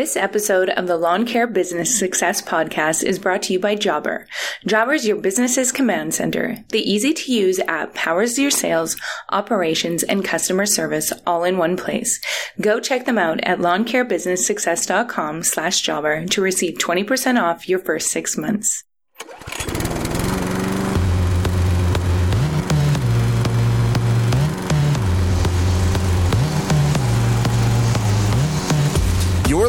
This episode of the Lawn Care Business Success Podcast is brought to you by Jobber. Jobber is your business's command center. The easy to use app powers your sales, operations, and customer service all in one place. Go check them out at lawncarebusinesssuccess.com slash jobber to receive 20% off your first six months. You're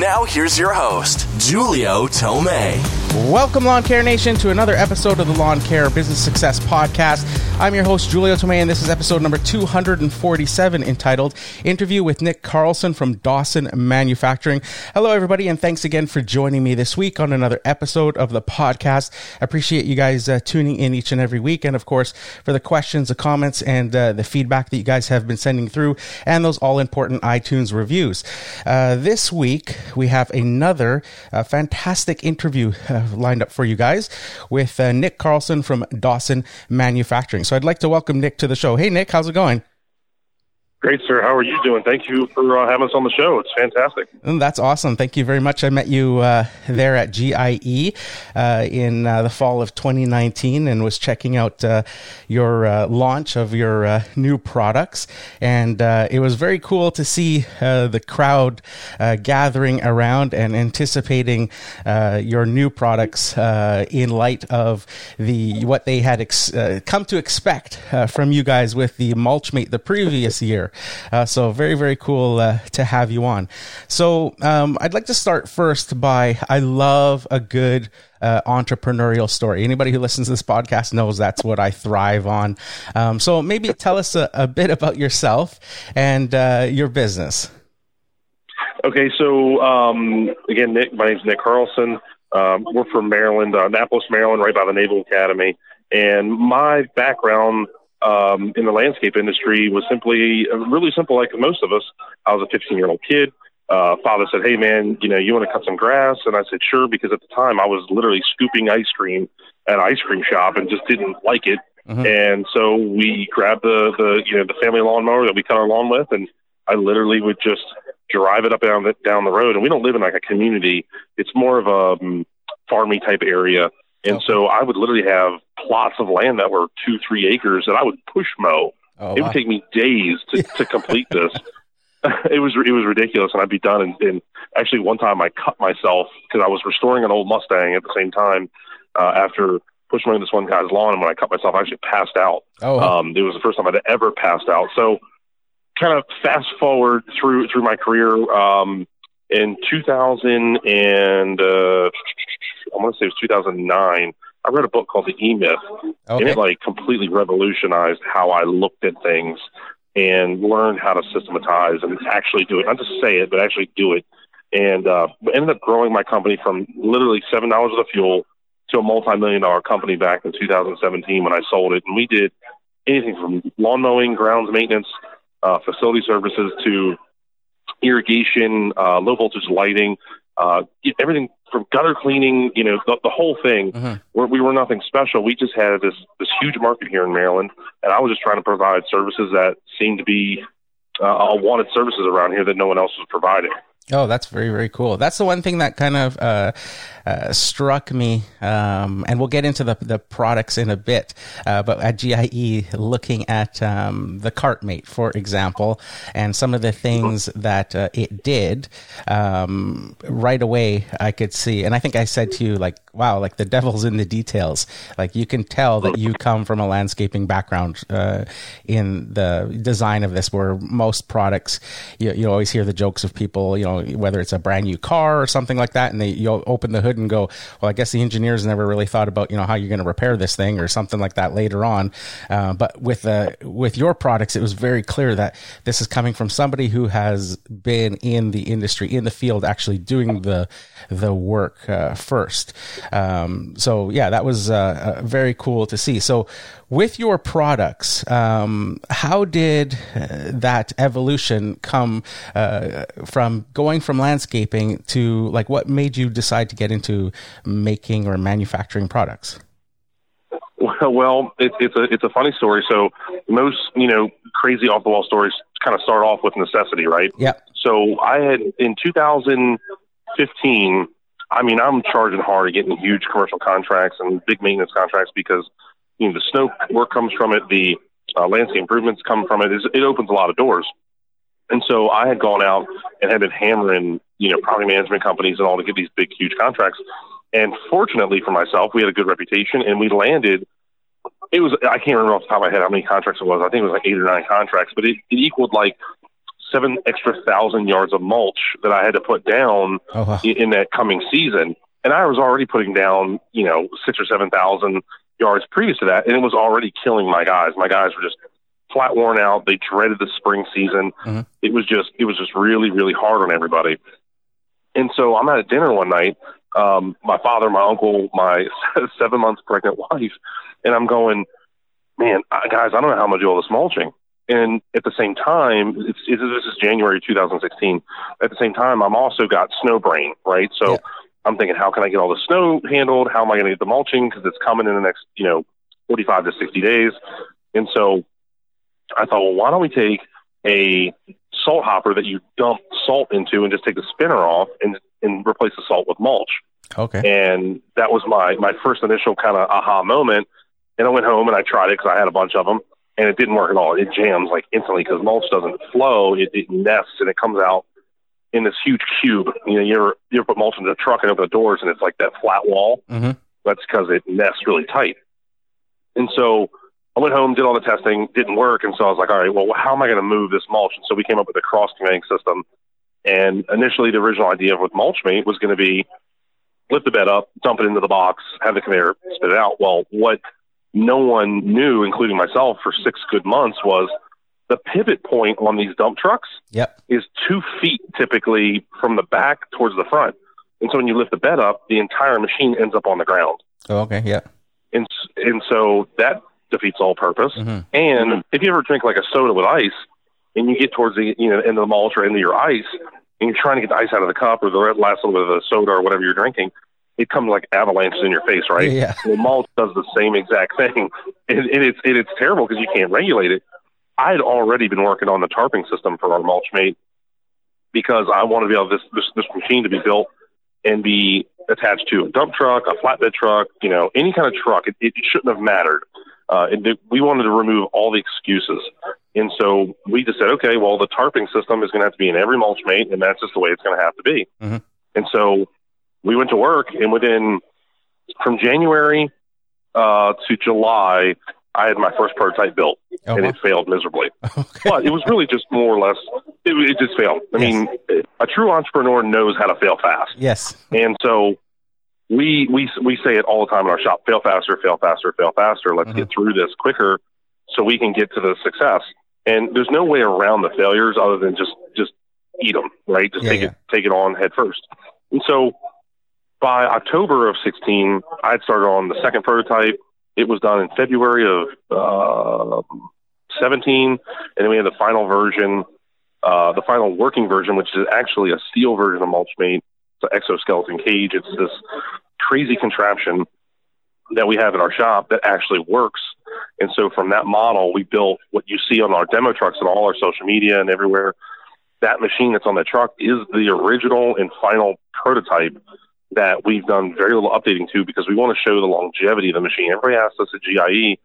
Now, here's your host, Julio Tomei. Welcome, Lawn Care Nation, to another episode of the Lawn Care Business Success Podcast. I'm your host, Julio Tomei, and this is episode number 247 entitled Interview with Nick Carlson from Dawson Manufacturing. Hello, everybody, and thanks again for joining me this week on another episode of the podcast. I appreciate you guys uh, tuning in each and every week, and of course, for the questions, the comments, and uh, the feedback that you guys have been sending through, and those all important iTunes reviews. Uh, this week, we have another uh, fantastic interview uh, lined up for you guys with uh, Nick Carlson from Dawson Manufacturing. So I'd like to welcome Nick to the show. Hey, Nick, how's it going? Great, sir. How are you doing? Thank you for uh, having us on the show. It's fantastic. Mm, That's awesome. Thank you very much. I met you uh, there at GIE uh, in uh, the fall of 2019 and was checking out uh, your uh, launch of your new products. And uh, it was very cool to see the crowd gathering around and anticipating uh, your new products uh, in light of the what they had ex- come to expect from you guys with the Mulchmate the previous year. Uh, so very very cool uh, to have you on. So um, I'd like to start first by I love a good uh, entrepreneurial story. Anybody who listens to this podcast knows that's what I thrive on. Um, so maybe tell us a, a bit about yourself and uh, your business. Okay, so um, again, Nick, my name's Nick Carlson. Um, we're from Maryland, uh, Annapolis, Maryland, right by the Naval Academy. And my background um, in the landscape industry was simply uh, really simple, like most of us. I was a 15 year old kid. Uh, father said, "Hey, man, you know, you want to cut some grass?" And I said, "Sure," because at the time I was literally scooping ice cream at an ice cream shop and just didn't like it. And so we grabbed the the you know the family lawnmower that we cut our lawn with, and I literally would just drive it up down the down the road. And we don't live in like a community; it's more of a um, farmy type area. And so I would literally have plots of land that were two, three acres that I would push mow. Oh, it wow. would take me days to, to complete this. it was it was ridiculous, and I'd be done. And, and actually, one time I cut myself because I was restoring an old Mustang at the same time uh, after push mowing this one guy's lawn. And when I cut myself, I actually passed out. Oh, wow. Um, it was the first time I'd ever passed out. So, kind of fast forward through through my career. Um, in 2000 and uh, I want to say it was 2009. I read a book called The E Myth, and it like completely revolutionized how I looked at things and learned how to systematize and actually do it. Not just say it, but actually do it. And uh, ended up growing my company from literally seven dollars of fuel to a multi-million dollar company back in 2017 when I sold it. And we did anything from lawn mowing, grounds maintenance, uh, facility services to irrigation, uh, low voltage lighting, uh, everything from gutter cleaning, you know, the, the whole thing. Mhm. We're, we were nothing special. We just had this, this huge market here in Maryland, and I was just trying to provide services that seemed to be uh, a wanted services around here that no one else was providing. Oh, that's very, very cool. That's the one thing that kind of uh, uh, struck me, um, and we'll get into the, the products in a bit. Uh, but at GIE, looking at um, the CartMate, for example, and some of the things that uh, it did, um, right away I could see, and I think I said to you, like, wow, like the devil's in the details. Like you can tell that you come from a landscaping background uh, in the design of this, where most products, you, you always hear the jokes of people, you know, whether it's a brand new car or something like that, and they you open the hood and go, well, I guess the engineers never really thought about, you know, how you're going to repair this thing or something like that later on. Uh, but with uh, with your products, it was very clear that this is coming from somebody who has been in the industry, in the field, actually doing the the work uh, first. Um, so yeah, that was uh, uh, very cool to see. So with your products, um, how did uh, that evolution come uh, from going from landscaping to like what made you decide to get into making or manufacturing products? Well, well, it, it's a it's a funny story. So most you know crazy off the wall stories kind of start off with necessity, right? Yeah. So I had in 2015. I mean, I'm charging hard, getting huge commercial contracts and big maintenance contracts because you know the snow work comes from it, the uh, landscape improvements come from it. It opens a lot of doors. And so I had gone out and had been hammering, you know, property management companies and all to get these big, huge contracts. And fortunately for myself, we had a good reputation and we landed. It was, I can't remember off the top of my head how many contracts it was. I think it was like eight or nine contracts, but it, it equaled like seven extra thousand yards of mulch that I had to put down Oh, wow. in, in that coming season. And I was already putting down, you know, six or 7,000 yards previous to that. And it was already killing my guys. My guys were just flat worn out. They dreaded the spring season. Mhm. It was just, it was just really, really hard on everybody. And so I'm at a dinner one night. Um, my father, my uncle, my seven months pregnant wife, and I'm going, man, I- guys, I don't know how I'm gonna do all this mulching. And at the same time, it's, it's, this is January 2016. At the same time, I'm also got snow brain, right? So Yeah. I'm thinking, how can I get all the snow handled? How am I going to get the mulching? Because it's coming in the next, you know, 45 to 60 days. And so I thought, well, why don't we take a salt hopper that you dump salt into and just take the spinner off and, and replace the salt with mulch? Okay. And that was my, my first initial kind of aha moment. And I went home and I tried it because I had a bunch of them and it didn't work at all. It jams like instantly because mulch doesn't flow. It, it nests and it comes out in this huge cube. You know, you ever, you ever put mulch in the truck and open the doors and it's like that flat wall? Mhm. That's because it nests really tight. And so I went home, did all the testing, didn't work. And so I was like, all right, well, how am I going to move this mulch? And so we came up with a cross conveying system. And initially, the original idea with Mulchmate was going to be lift the bed up, dump it into the box, have the conveyor spit it out. Well, what no one knew, including myself, for six good months was the pivot point on these dump trucks Yep. is two feet typically from the back towards the front. And so when you lift the bed up, the entire machine ends up on the ground. Oh, okay. Yeah. And, and so that defeats all purpose. Mhm. And if you ever drink like a soda with ice and you get towards the you know end of the mulch or into your ice and you're trying to get the ice out of the cup or the last little bit of the soda or whatever you're drinking, it comes like avalanches in your face, right? Yeah. Well, mulch does the same exact thing, and, and it's and it's terrible because you can't regulate it. I had already been working on the tarping system for our mulch mate because I wanted to be able this this, this machine to be built and be attached to a dump truck, a flatbed truck, you know, any kind of truck. It, it shouldn't have mattered. Uh, and we wanted to remove all the excuses. And so we just said, okay, well, the tarping system is going to have to be in every mulch mate, and that's just the way it's going to have to be. Mhm. And so we went to work, and within from January uh, to July, I had my first prototype built, Oh, and wow. it failed miserably. Okay. But it was really just more or less, it, it just failed. I Yes. mean, a true entrepreneur knows how to fail fast. Yes. And so we we we say it all the time in our shop: fail faster, fail faster, fail faster. Let's Mhm. get through this quicker, so we can get to the success. And there's no way around the failures other than just just eat them, right? Just Yeah, take yeah. it take it on head first. And so by October of 16, I had started on the second prototype. It was done in February of uh, 17, and then we had the final version, uh, the final working version, which is actually a steel version of Mulchmate. It's an exoskeleton cage. It's this crazy contraption that we have in our shop that actually works. And so from that model, we built what you see on our demo trucks and all our social media and everywhere. That machine that's on the truck is the original and final prototype that we've done very little updating to because we want to show the longevity of the machine. Everybody asked us at GIE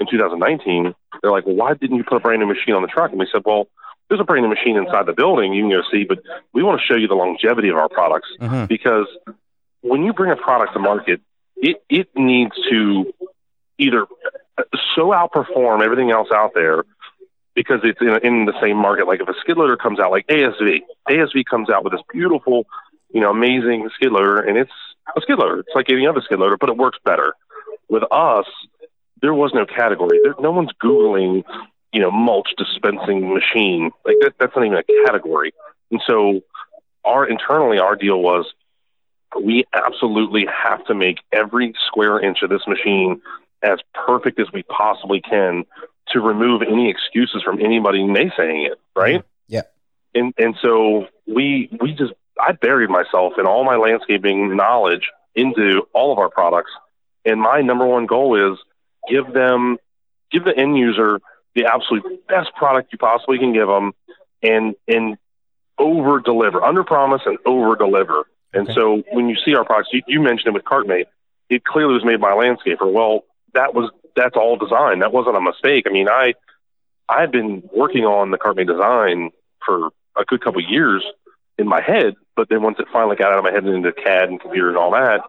in 2019, they're like, well, why didn't you put a brand new machine on the truck? And we said, well, there's a brand new machine inside the building you can go see, but we want to show you the longevity of our products Mhm. because when you bring a product to market, it, it needs to either so outperform everything else out there because it's in, in the same market. Like if a skid loader comes out, like ASV, ASV comes out with this beautiful, you know, amazing skid loader, and it's a skid loader. It's like any other skid loader, but it works better. With us, there was no category. There, no one's Googling, you know, mulch dispensing machine. Like that, that's not even a category. And so, our internally, our deal was we absolutely have to make every square inch of this machine as perfect as we possibly can to remove any excuses from anybody naysaying it, right? Yeah. And and so we we just I buried myself in all my landscaping knowledge into all of our products, and my number one goal is give them give the end user the absolute best product you possibly can give them, and and over deliver, under promise and over deliver. And okay. so when you see our products, you, you mentioned it with CartMate, it clearly was made by a landscaper. Well, that was that's all design. That wasn't a mistake. I mean, I I've been working on the CartMate design for a good couple of years in my head, but then once it finally got out of my head and into CAD and computer and all that,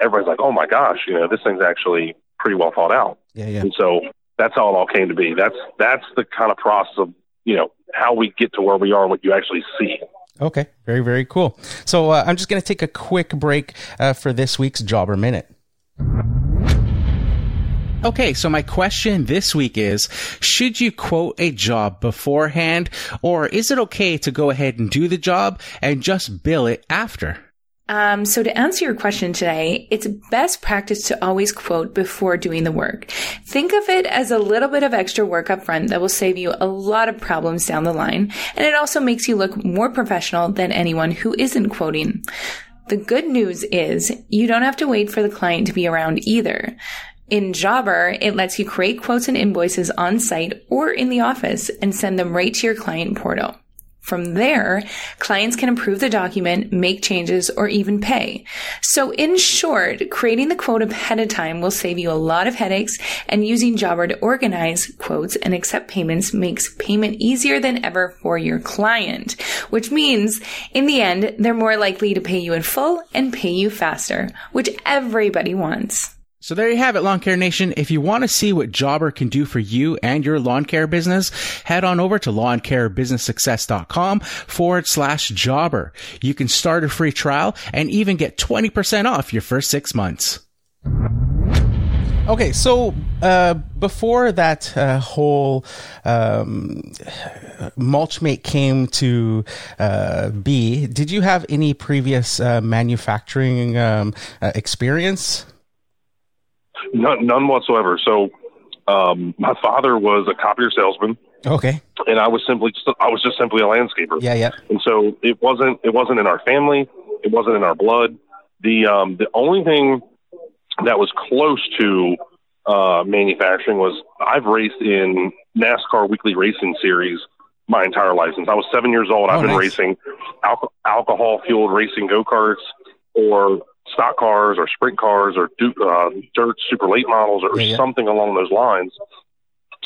everybody's like, "Oh my gosh, you know, this thing's actually pretty well thought out." Yeah, yeah. And so that's how it all came to be. That's that's the kind of process of you know how we get to where we are, what you actually see. Okay, very very cool. So uh, I'm just going to take a quick break uh, for this week's Jobber Minute. Okay, so my question this week is Should you quote a job beforehand, or is it okay to go ahead and do the job and just bill it after? Um, so to answer your question today, it's best practice to always quote before doing the work. Think of it as a little bit of extra work up front that will save you a lot of problems down the line, and it also makes you look more professional than anyone who isn't quoting. The good news is you don't have to wait for the client to be around either. In Jobber, it lets you create quotes and invoices on site or in the office and send them right to your client portal. From there, clients can approve the document, make changes, or even pay. So in short, creating the quote ahead of time will save you a lot of headaches and using Jobber to organize quotes and accept payments makes payment easier than ever for your client, which means in the end, they're more likely to pay you in full and pay you faster, which everybody wants. So there you have it, Lawn Care Nation. If you want to see what Jobber can do for you and your lawn care business, head on over to lawncarebusinesssuccess.com forward slash jobber. You can start a free trial and even get 20% off your first six months. Okay, so uh, before that uh, whole um, Mulchmate came to uh, be, did you have any previous uh, manufacturing um, uh, experience? None, none whatsoever. So, um, my father was a copier salesman. Okay. And I was simply, I was just simply a landscaper. Yeah, yeah. And so it wasn't, it wasn't in our family. It wasn't in our blood. The, um, the only thing that was close to, uh, manufacturing was I've raced in NASCAR weekly racing series my entire life. Since I was seven years old, oh, I've been nice. racing al- alcohol fueled racing go karts or stock cars or sprint cars or uh, dirt super late models or yeah, yeah. something along those lines.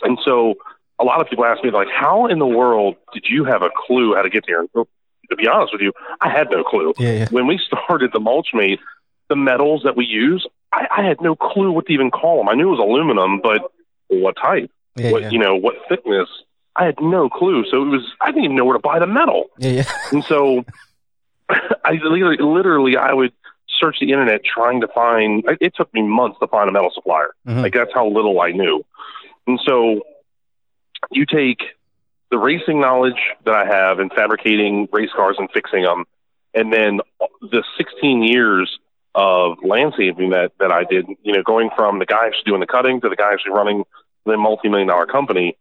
And so a lot of people ask me like, how in the world did you have a clue how to get there? And to be honest with you, I had no clue. Yeah, when we started the Mulchmate, the metals that we use, I, I had no clue what to even call them. I knew it was aluminum, but what type? what you know? What thickness? I had no clue. So it was I didn't even know where to buy the metal. And so I literally, literally I would search the internet trying to find. It took me months to find a metal supplier. Mm-hmm. Like that's how little I knew. And so you take the racing knowledge that I have in fabricating race cars and fixing them, and then the 16 years of landscaping that that I did. You know, going from the guy actually doing the cutting to the guy actually running the multi-million dollar company.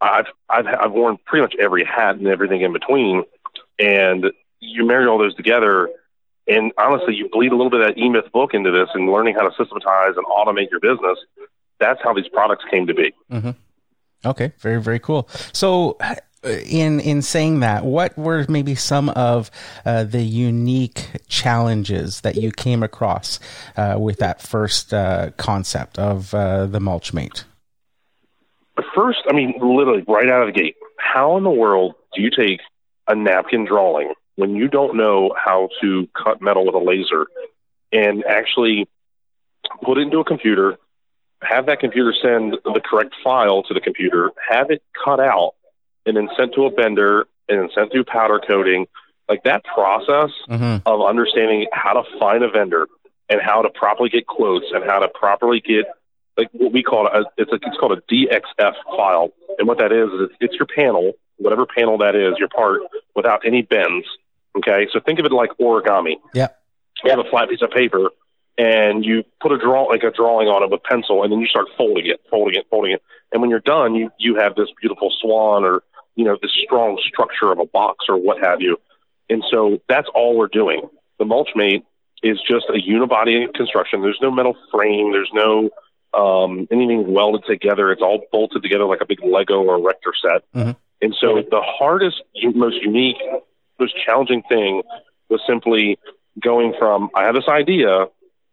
I've I've I've worn pretty much every hat and everything in between, and you marry all those together and honestly, you bleed a little bit of that E Myth book into this and learning how to systematize and automate your business. That's how these products came to be. Mm-hmm. Okay, very very cool. So, in in saying that, what were maybe some of uh, the unique challenges that you came across uh, with that first uh, concept of uh, the Mulchmate? First, I mean, literally right out of the gate, how in the world do you take a napkin drawing when you don't know how to cut metal with a laser and actually put it into a computer, have that computer send the correct file to the computer, have it cut out, and then sent to a bender and then sent through powder coating. Like that process mm-hmm. of understanding how to find a vendor and how to properly get quotes and how to properly get like what we call it, a, it's a, it's called a DXF file. And what that is, is it's your panel, whatever panel that is, your part, without any bends. Okay, so think of it like origami. Yeah. You have a flat piece of paper and you put a draw like a drawing on it with pencil and then you start folding it, folding it, folding it. And when you're done, you you have this beautiful swan or you know this strong structure of a box or what have you. And so that's all we're doing. The Mulchmate is just a unibody construction. There's no metal frame. There's no um, anything welded together. It's all bolted together like a big Lego or Erector set. Mm-hmm. And so the hardest, most unique, most challenging thing was simply going from I have this idea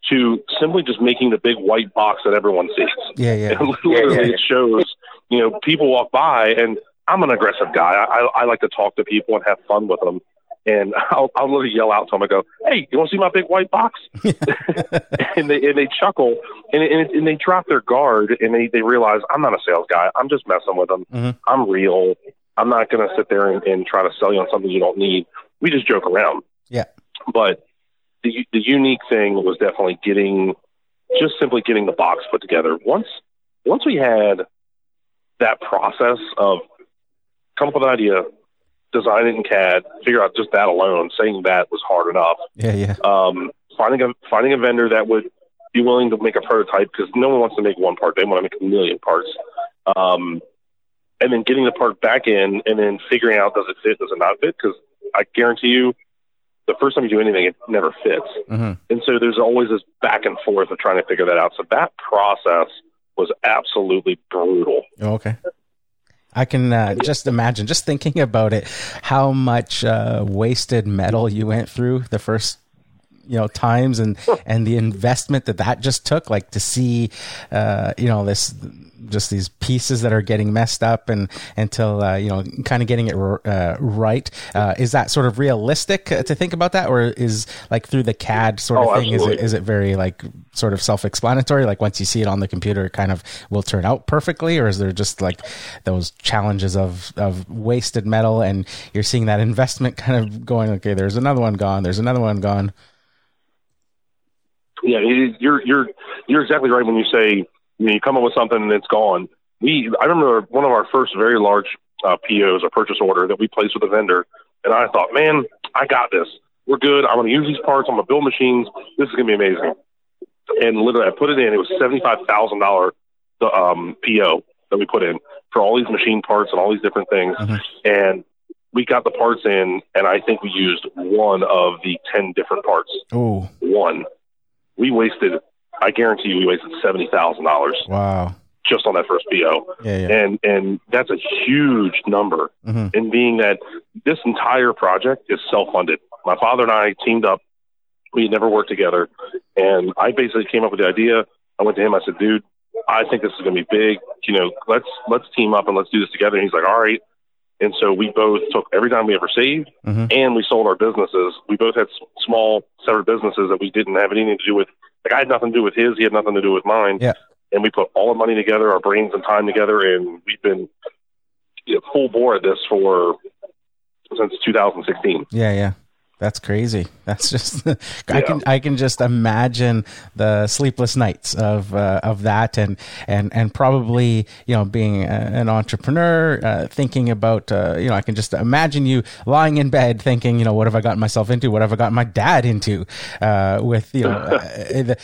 to simply just making the big white box that everyone sees. Yeah, yeah. And literally, yeah, yeah. it shows. You know, people walk by, and I'm an aggressive guy. I, I like to talk to people and have fun with them. And I'll, I'll literally yell out to them. I go, "Hey, you want to see my big white box?" and they and they chuckle and and, and they drop their guard and they they realize I'm not a sales guy. I'm just messing with them. Mhm. I'm real. I'm not going to sit there and, and try to sell you on something you don't need. We just joke around. Yeah. But the the unique thing was definitely getting just simply getting the box put together. Once once we had that process of come up with an idea, design it in CAD, figure out just that alone, saying that was hard enough. Yeah, yeah. Um, finding a finding a vendor that would be willing to make a prototype because no one wants to make one part; they want to make a million parts. Um, and then getting the part back in, and then figuring out does it fit, does it not fit? Because I guarantee you, the first time you do anything, it never fits. hmm And so there's always this back and forth of trying to figure that out. So that process was absolutely brutal. Oh, okay. I can uh, just imagine, just thinking about it, how much uh, wasted metal you went through the first, you know, times, and and the investment that that just took, like to see, uh, you know, this just these pieces that are getting messed up, and until uh, you know, kind of getting it r- uh, right. Uh, is that sort of realistic uh, to think about that, or is like through the CAD sort of Oh, thing? Is it is it very like sort of self-explanatory? Like once you see it on the computer, it kind of will turn out perfectly, or is there just like those challenges of of wasted metal, and you're seeing that investment kind of going? Okay, there's another one gone. There's another one gone. Yeah, it, you're you're you're exactly right when you say you, know, you come up with something and it's gone. We I remember one of our first very large uh, POs or purchase order that we placed with a vendor, and I thought, man, I got this. We're good. I'm going to use these parts. I'm going to build machines. This is going to be amazing. And literally, I put it in. It was seventy five thousand dollar um, PO that we put in for all these machine parts and all these different things. Mhm. And we got the parts in, and I think we used one of the ten different parts Oh, one. We wasted, I guarantee you, we wasted seventy thousand dollars wow. just on that first PO, Yeah, yeah. and and that's a huge number. hmm And being that this entire project is self funded, my father and I teamed up. We had never worked together, and I basically came up with the idea. I went to him. I said, "Dude, I think this is going to be big. You know, let's let's team up and let's do this together." And he's like, "All right." And so we both took every dime we ever saved, hmm and we sold our businesses. We both had small separate businesses that we didn't have anything to do with. Like I had nothing to do with his, he had nothing to do with mine. Yeah. And we put all our money together, our brains and time together, and we've been you know, full bore at this for since 2016. Yeah, yeah. That's crazy. That's just I can I can just imagine the sleepless nights of uh, of that and and and probably you know being a, an entrepreneur uh, thinking about uh, you know I can just imagine you lying in bed thinking you know what have I gotten myself into? What have I gotten my dad into? Uh, with you know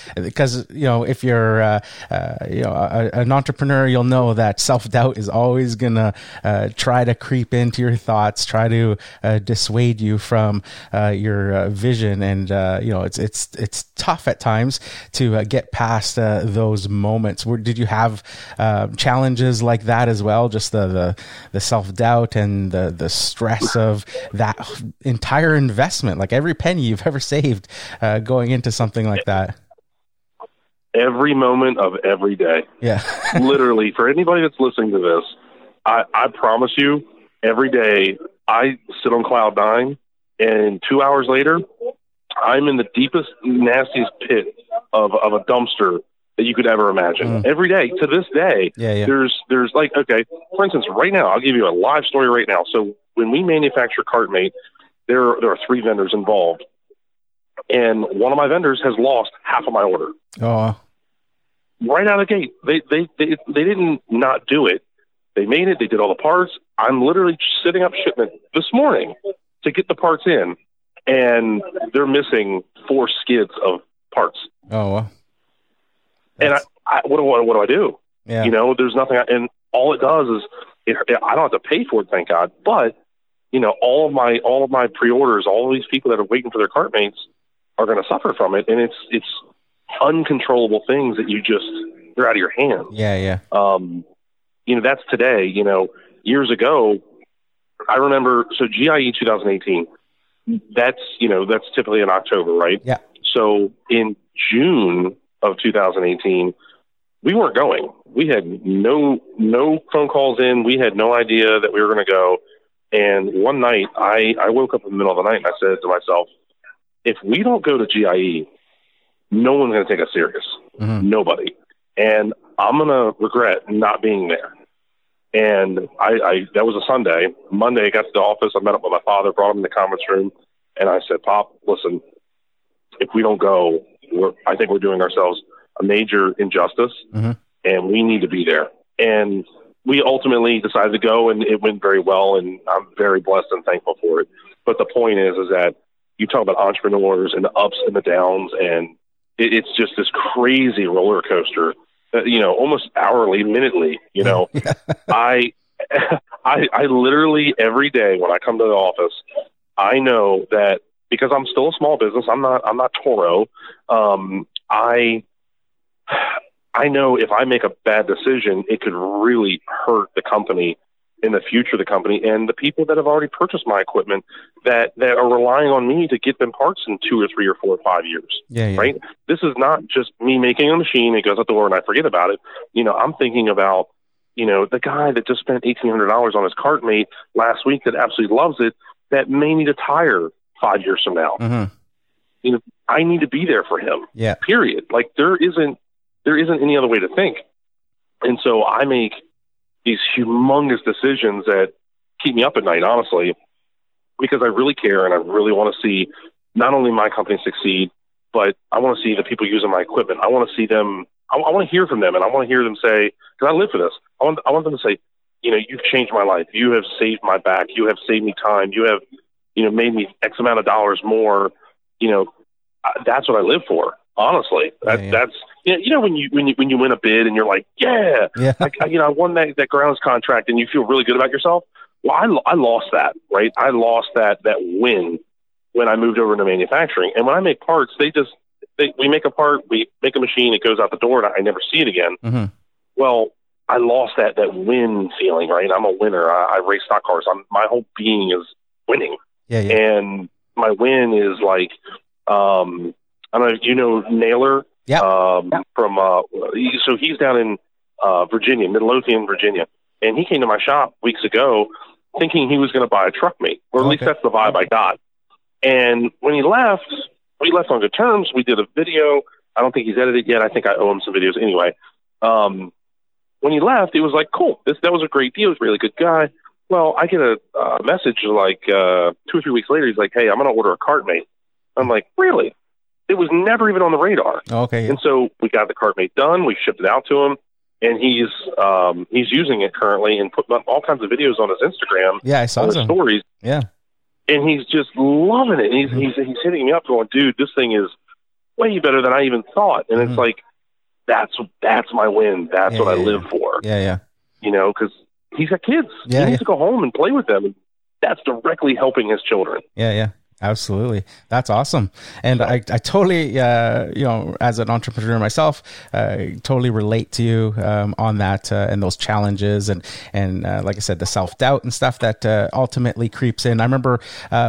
because you know if you're uh, uh, you know a, an entrepreneur you'll know that self doubt is always gonna uh, try to creep into your thoughts try to uh, dissuade you from uh, your uh, vision and uh, you know it's it's it's tough at times to uh, get past uh, those moments. Where did you have uh, challenges like that as well? Just the the, the self doubt and the the stress of that entire investment like every penny you've ever saved uh, going into something like that? Every moment of every day, yeah. Literally, for anybody that's listening to this, I, I promise you, every day I sit on cloud nine, and two hours later, I'm in the deepest, nastiest pit of of a dumpster that you could ever imagine. Mm. Every day to this day, yeah yeah. there's there's like okay for instance right now i'll give you a live story right now. So when we manufacture cartmate there there are three vendors involved. And one of my vendors has lost half of my order. Oh right out of the gate they they they, they didn't not do it. They made it. They did all the parts. I'm literally sitting up shipment this morning to get the parts in and they're missing four skids of parts oh well. and I, I what do I, what do i do yeah You know, there's nothing, and all it does is it, I don't have to pay for it, thank God. But you know, all of my all of my pre-orders, all of these people that are waiting for their cart mates are going to suffer from it, and it's it's uncontrollable things that you just they're out of your hands. Yeah, yeah. Um, you know, that's today. You know, years ago, I remember. So GIE 2018. That's you know that's typically in October, right? Yeah. So in June of 2018, we weren't going. We had no no phone calls in. We had no idea that we were going to go. And one night, I I woke up in the middle of the night and I said to myself, if we don't go to GIE, no one's going to take us serious. Mhm. Nobody. And I'm going to regret not being there. And I, I that was a Sunday. Monday, I got to the office. I met up with my father, brought him in the conference room, and I said, "Pop, listen, if we don't go, we're, I think we're doing ourselves a major injustice, Mhm. and we need to be there." And we ultimately decided to go, and it went very well, and I'm very blessed and thankful for it. But the point is, is that you talk about entrepreneurs and the ups and the downs, and it, it's just this crazy roller coaster. Uh, you know, almost hourly, minutely. You know, I, I, I literally every day when I come to the office, I know that because I'm still a small business. I'm not. I'm not Toro. Um, I, I know if I make a bad decision, it could really hurt the company in the future of the company and the people that have already purchased my equipment that that are relying on me to get them parts in two or three or four or five years Yeah, yeah. right? This is not just me making a machine, it goes out the door and I forget about it. You know, I'm thinking about, you know, the guy that just spent eighteen hundred dollars on his cart mate last week that absolutely loves it, that may need a tire five years from now. hmm You know, I need to be there for him. Yeah. Period. Like there isn't there isn't any other way to think. And so I make these humongous decisions that keep me up at night, honestly, because I really care and I really want to see not only my company succeed, but I want to see the people using my equipment. I want to see them. I, I want to hear from them, and I want to hear them say, "Because I live for this." I want. I want them to say, "You know, you've changed my life. You have saved my back. You have saved me time. You have, you know, made me X amount of dollars more." You know, I- that's what I live for. Honestly, that, Yeah, yeah. that's you know, you know when you when you when you win a bid and you're like, "Yeah, Yeah. like you know, I won that that grounds contract, and you feel really good about yourself." Well, I, I lost that, right? I lost that that win when I moved over into manufacturing. And when I make parts, they just they, we make a part, we make a machine, it goes out the door, and I never see it again. Mm-hmm. Well, I lost that that win feeling, right? I'm a winner. I, I race stock cars. I'm my whole being is winning, Yeah, yeah. and my win is like, um, I don't know if you know Naylor, Yeah. um, from uh, so he's down in uh, Virginia, Midlothian, Virginia, and he came to my shop weeks ago thinking he was going to buy a truck mate, or at least that's the vibe I got. And when he left, we left on good terms. We did a video. I don't think he's edited yet. I think I owe him some videos anyway. Um, when he left, it was like, cool. This that was a great deal. He's a really good guy. Well, I get a uh, message like uh, two or three weeks later. He's like, hey, I'm going to order a cart mate. I'm like, really? It was never even on the radar. Okay. Yeah. And so we got the cart mate done. We shipped it out to him, and he's um, he's using it currently and putting up all kinds of videos on his Instagram, Yeah, I saw some. stories, Yeah. and he's just loving it. He's Mhm. he's he's hitting me up going, dude, this thing is way better than I even thought. And Mhm. it's like that's that's my win. That's Yeah, what I yeah, live for. Yeah, yeah. You know, because he's got kids. Yeah, he needs to go home and play with them. And that's directly helping his children. Yeah, yeah. Absolutely. That's awesome. And I, I totally, uh, you know, as an entrepreneur myself, uh, totally relate to you um, on that uh, and those challenges and, and uh, like I said, the self doubt and stuff that uh, ultimately creeps in. I remember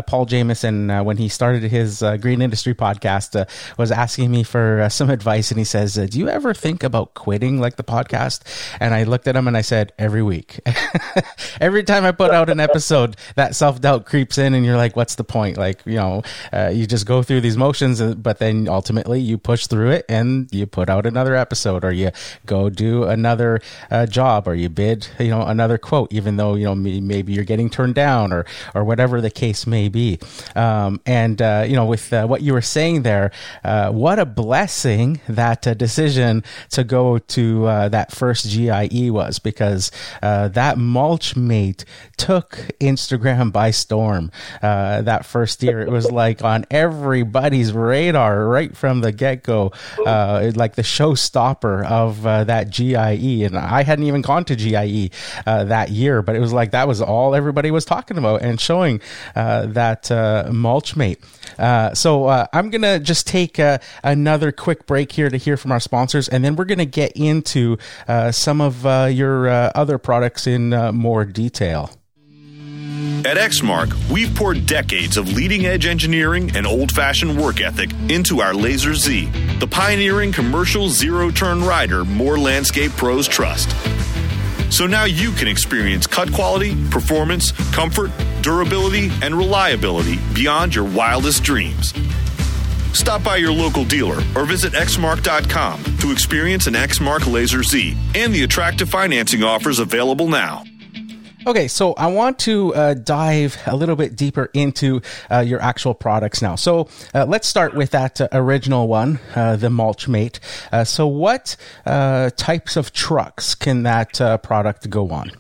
Paul Jamison, when he started his Green Industry podcast, was asking me for some advice. And he says, Do you ever think about quitting like the podcast? And I looked at him and I said, Every week. Every time I put out an episode, that self doubt creeps in and you're like, What's the point? Like, you know, uh, you just go through these motions, uh, but then ultimately you push through it and you put out another episode or you go do another uh, job or you bid, you know, another quote, even though, you know, maybe you're getting turned down or, or whatever the case may be. Um, and, uh, you know, with uh, what you were saying there, uh, what a blessing that decision to go to that first GIE was because that mulch mate took Instagram by storm that first year. Year. It was like on everybody's radar right from the get go, uh, like the showstopper of uh, that GIE. And I hadn't even gone to GIE uh, that year, but it was like that was all everybody was talking about and showing uh, that uh, Mulchmate. Uh, so I'm going to just take another quick break here to hear from our sponsors, and then we're going to get into some of your other products in more detail. At Exmark, we've poured decades of leading edge engineering and old fashioned work ethic into our Laser Z, the pioneering commercial zero turn rider more landscape pros trust. So now you can experience cut quality, performance, comfort, durability, and reliability beyond your wildest dreams. Stop by your local dealer or visit exmark.com to experience an Exmark Laser Z and the attractive financing offers available now. Okay, so I want to uh, dive a little bit deeper into uh, your actual products now. So uh, let's start with that uh, original one, uh, the Mulchmate. Uh, so what types of trucks can that product go on?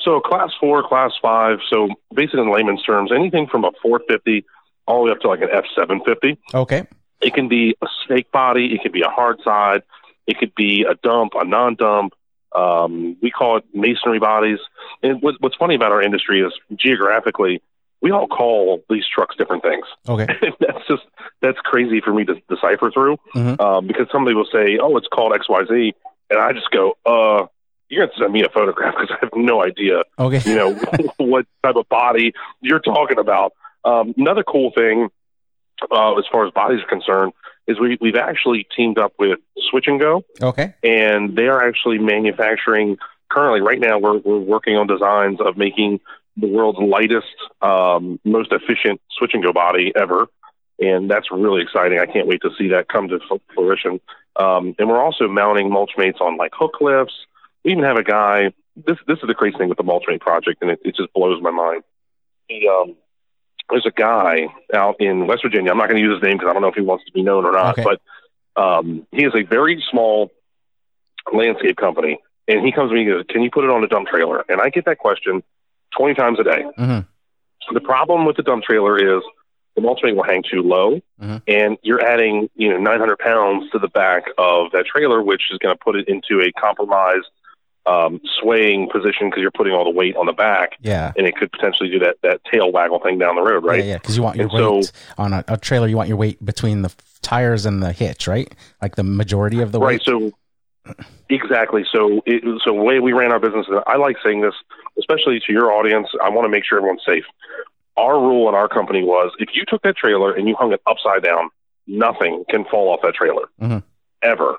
So class four, class five. So basically, in layman's terms, anything from a 450 all the way up to like an F750. Okay. It can be a snake body. It could be a hard side. It could be a dump, a non-dump. Um, we call it masonry bodies. And what, what's funny about our industry is geographically, we all call these trucks different things. Okay, that's just that's crazy for me to decipher through mm-hmm. um, because somebody will say, "Oh, it's called X Y Z," and I just go, "Uh." You're gonna send me a photograph because I have no idea, okay. you know, what type of body you're talking about. Um, another cool thing, uh, as far as bodies are concerned, is we, we've actually teamed up with Switch and Go. Okay. And they are actually manufacturing currently right now we're we're working on designs of making the world's lightest, um, most efficient switch and go body ever. And that's really exciting. I can't wait to see that come to fruition. Um, and we're also mounting mulchmates on like hook lifts. We even have a guy. This this is the crazy thing with the mulchmate project, and it, it just blows my mind. He um, there's a guy out in West Virginia. I'm not going to use his name because I don't know if he wants to be known or not, okay. but um, he is a very small landscape company. And he comes to me and goes, Can you put it on a dump trailer? And I get that question 20 times a day. Mm-hmm. The problem with the dump trailer is the mulching will hang too low, mm-hmm. and you're adding you know 900 pounds to the back of that trailer, which is going to put it into a compromised um, swaying position because you're putting all the weight on the back. Yeah. And it could potentially do that, that tail waggle thing down the road, right? Yeah, because you want your and weight so, on a, a, trailer, you want your weight between the tires and the hitch, right? Like the majority of the weight. Right. So, exactly. So, it, so the way we ran our business, I like saying this, especially to your audience, I want to make sure everyone's safe. Our rule in our company was if you took that trailer and you hung it upside down, nothing can fall off that trailer. Mm-hmm. Ever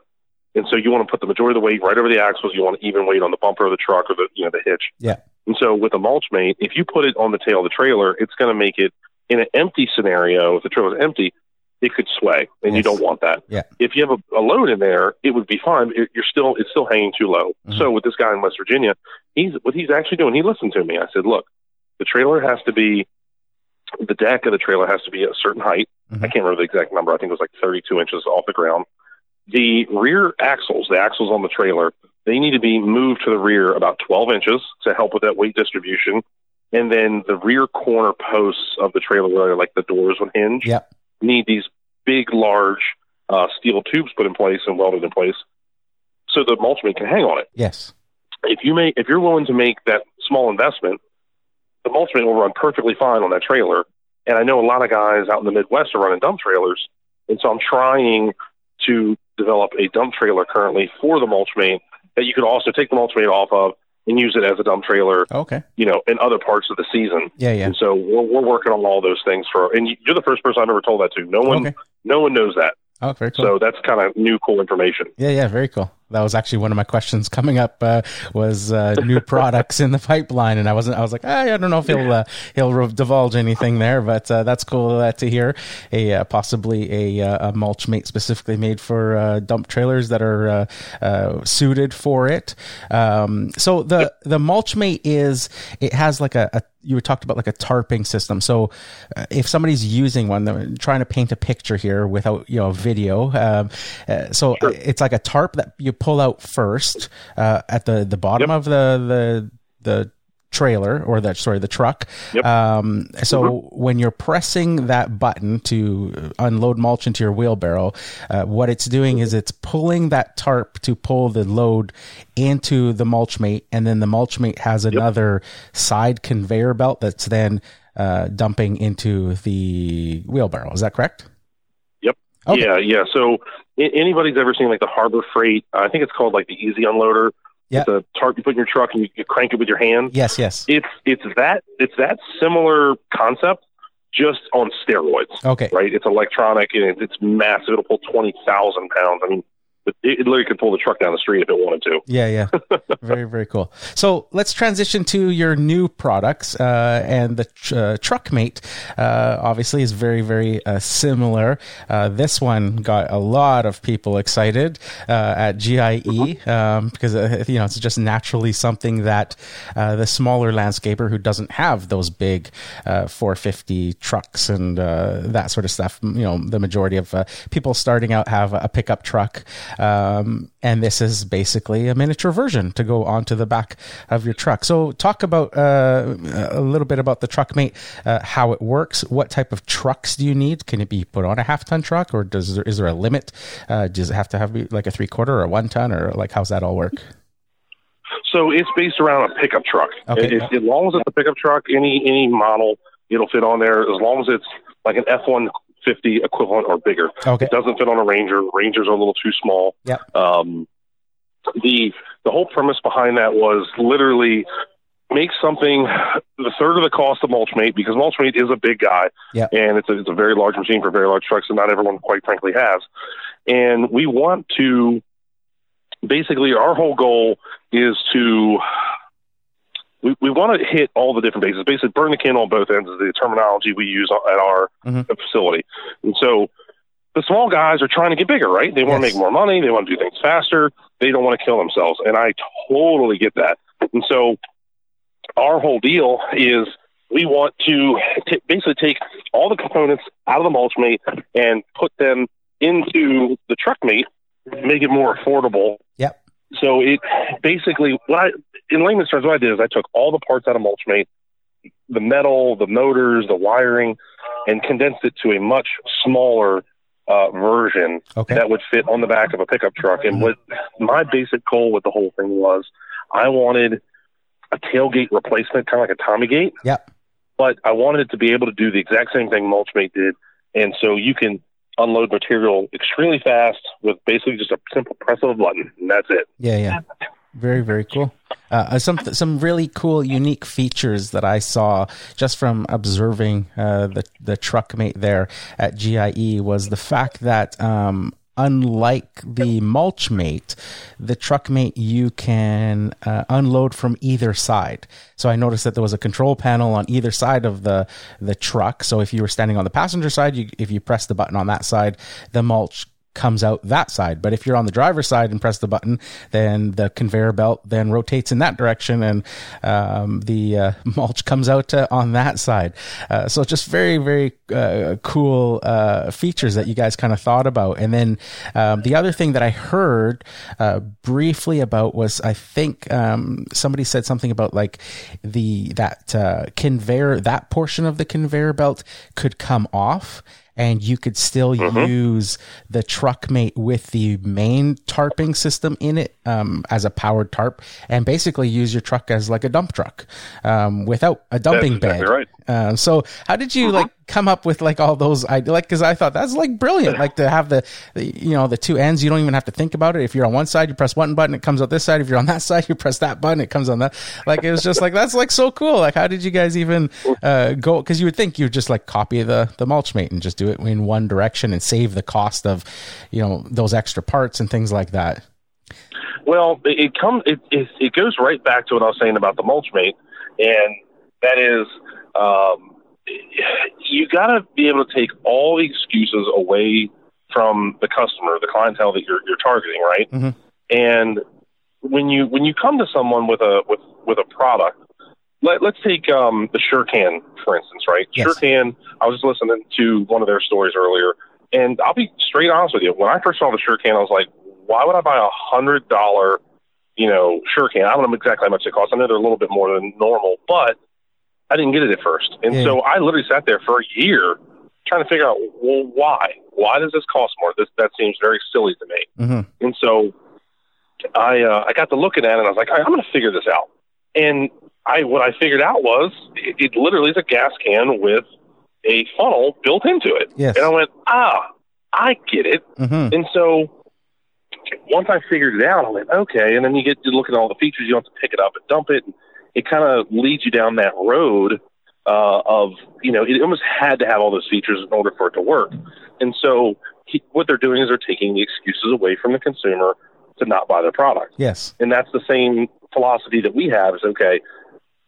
and so you want to put the majority of the weight right over the axles. You want to even weight on the bumper of the truck or the you know the hitch. Yeah. And so with a mulch mate, if you put it on the tail of the trailer, it's going to make it in an empty scenario. If the trailer is empty, it could sway, and yes. you don't want that. Yeah. If you have a, a load in there, it would be fine. It, you're still it's still hanging too low. Mm-hmm. So with this guy in West Virginia, he's what he's actually doing. He listened to me. I said, look, the trailer has to be the deck of the trailer has to be a certain height. Mm-hmm. I can't remember the exact number. I think it was like 32 inches off the ground. The rear axles, the axles on the trailer, they need to be moved to the rear about 12 inches to help with that weight distribution. And then the rear corner posts of the trailer, where like the doors would hinge, yep. need these big, large uh, steel tubes put in place and welded in place so the mulchmate can hang on it. Yes. If you make, if you're willing to make that small investment, the mulchmate will run perfectly fine on that trailer. And I know a lot of guys out in the Midwest are running dump trailers, and so I'm trying to develop a dump trailer currently for the mulch mate that you could also take the mulch mate off of and use it as a dump trailer. Okay. You know, in other parts of the season. Yeah, yeah. And so we're, we're working on all those things for, and you're the first person I've ever told that to. No one, okay. no one knows that. Oh, very cool. So that's kind of new, cool information. Yeah, yeah, very cool. That was actually one of my questions coming up. Uh, was uh, new products in the pipeline, and I wasn't. I was like, I don't know if he'll uh, he'll divulge anything there, but uh, that's cool uh, to hear. A uh, possibly a, a mulch mate specifically made for dump trailers that are suited for it. Um, so the the mulch mate is it has like a, a you talked about like a tarping system. So uh, if somebody's using one, they're trying to paint a picture here without you know video. Um, uh, so sure. it's like a tarp that you pull out first uh, at the the bottom yep. of the the the trailer or that sorry the truck. Yep. Um, so mm-hmm. when you're pressing that button to unload mulch into your wheelbarrow, uh, what it's doing is it's pulling that tarp to pull the load into the mulch mate, and then the mulch mate has another yep. side conveyor belt that's then uh, dumping into the wheelbarrow. Is that correct? Yep. Okay. Yeah, yeah. So anybody's ever seen like the Harbor Freight? I think it's called like the Easy Unloader Yep. It's a tarp you put in your truck and you, you crank it with your hand. Yes, yes. It's it's that it's that similar concept, just on steroids. Okay. Right. It's electronic and it's massive. It'll pull twenty thousand pounds. I mean, it, it literally could pull the truck down the street if it wanted to. Yeah, yeah. very, very cool. So let's transition to your new products. Uh, and the tr- uh, Truckmate, uh, obviously, is very, very uh, similar. Uh, this one got a lot of people excited uh, at GIE um, because, you know, it's just naturally something that the smaller landscaper who doesn't have those big 450 trucks and that sort of stuff, you know, the majority of people starting out have a pickup truck. Um, and this is basically a miniature version to go onto the back of your truck. So, talk about uh, a little bit about the Truckmate, uh, how it works. What type of trucks do you need? Can it be put on a half ton truck, or does there, is there a limit? Uh, does it have to have like a three quarter or a one ton, or like how's that all work? So it's based around a pickup truck. Okay. It, it, as long as it's a pickup truck, any any model, it'll fit on there. As long as it's like an F one 50 equivalent or bigger. Okay. It doesn't fit on a Ranger. Rangers are a little too small. Yeah. Um, the the whole premise behind that was literally make something the third of the cost of Mulchmate because Mulchmate is a big guy yeah. and it's a, it's a very large machine for very large trucks and not everyone quite frankly has. And we want to basically our whole goal is to we, we want to hit all the different bases. Basically, burn the candle on both ends is the terminology we use at our mm-hmm. facility. And so the small guys are trying to get bigger, right? They want yes. to make more money. They want to do things faster. They don't want to kill themselves. And I totally get that. And so our whole deal is we want to t- basically take all the components out of the mulch mate and put them into the truck mate, make it more affordable. Yep. So it basically what I in layman's terms, what I did is I took all the parts out of Mulchmate, the metal, the motors, the wiring, and condensed it to a much smaller uh, version okay. that would fit on the back of a pickup truck. And what my basic goal with the whole thing was, I wanted a tailgate replacement, kind of like a Tommy gate. Yep. But I wanted it to be able to do the exact same thing Mulchmate did, and so you can unload material extremely fast with basically just a simple press of a button, and that's it. Yeah, yeah. Very, very cool. Uh, some some really cool, unique features that I saw just from observing uh, the the truckmate there at GIE was the fact that um, unlike the mulch mate, the truck mate you can uh, unload from either side. So I noticed that there was a control panel on either side of the the truck. So if you were standing on the passenger side, you, if you press the button on that side, the mulch comes out that side. But if you're on the driver's side and press the button, then the conveyor belt then rotates in that direction and um, the uh, mulch comes out uh, on that side. Uh, so just very, very uh, cool uh, features that you guys kind of thought about. And then um, the other thing that I heard uh, briefly about was I think um, somebody said something about like the that conveyor, that portion of the conveyor belt could come off and you could still mm-hmm. use the truckmate with the main tarping system in it um, as a powered tarp and basically use your truck as like a dump truck um, without a dumping That's bed. right. Uh, so how did you mm-hmm. like come up with like all those I like because I thought that's like brilliant like to have the, the, you know the two ends. You don't even have to think about it. If you're on one side you press one button it comes out this side. If you're on that side you press that button it comes on that like it was just like that's like so cool. Like how did you guys even uh, go because you would think you would just like copy the the mulch mate and just do it in one direction and save the cost of you know those extra parts and things like that. Well it comes it, it, it goes right back to what I was saying about the mulch mate and that is um, you got to be able to take all the excuses away from the customer, the clientele that you're you're targeting, right? Mm-hmm. And when you when you come to someone with a with with a product, let, let's take um, the SureCan for instance, right? Yes. SureCan. I was listening to one of their stories earlier, and I'll be straight honest with you. When I first saw the SureCan, I was like, why would I buy a hundred dollar you know, SureCan. I don't know exactly how much it costs. I know they're a little bit more than normal, but I didn't get it at first. And Yeah. so I literally sat there for a year trying to figure out, well, why? Why does this cost more? This that seems very silly to me. Mhm. And so I uh, I got to looking at it and I was like, "All right, I'm going to figure this out. And I what I figured out was it, it literally is a gas can with a funnel built into it. Yes. And I went, ah, I get it. Mhm. And so once I figured it out, I went, okay. And then you get to look at all the features. You don't have to pick it up and dump it. And it kind of leads you down that road uh, of, you know, it almost had to have all those features in order for it to work. And so he, what they're doing is they're taking the excuses away from the consumer to not buy their product. Yes. And that's the same philosophy that we have is okay,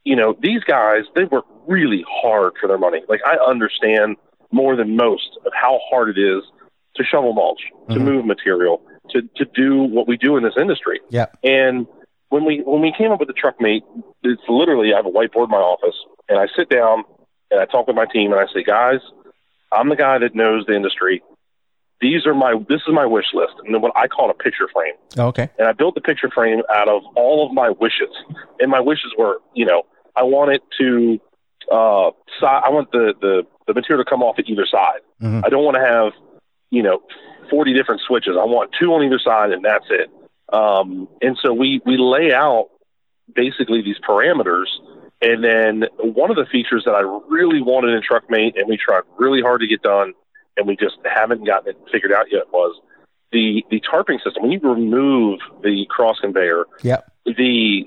you know, these guys, they work really hard for their money. Like I understand more than most of how hard it is to shovel mulch, to move material, to, to do what we do in this industry. Yeah. And when we when we came up with the truck mate, it's literally I have a whiteboard in my office and I sit down and I talk with my team and I say, guys, I'm the guy that knows the industry. These are my this is my wish list, and then what I call it a picture frame Okay. and I built the picture frame out of all of my wishes. And my wishes were, you know, I want it to, uh, si- I want the, the, the material to come off at either side. Mhm. I don't want to have, you know, 40 different switches. I want two on either side and that's it. Um, and so we, we lay out basically these parameters. And then one of the features that I really wanted in TruckMate and we tried really hard to get done and we just haven't gotten it figured out yet was the the tarping system. When you remove the cross conveyor, Yep. the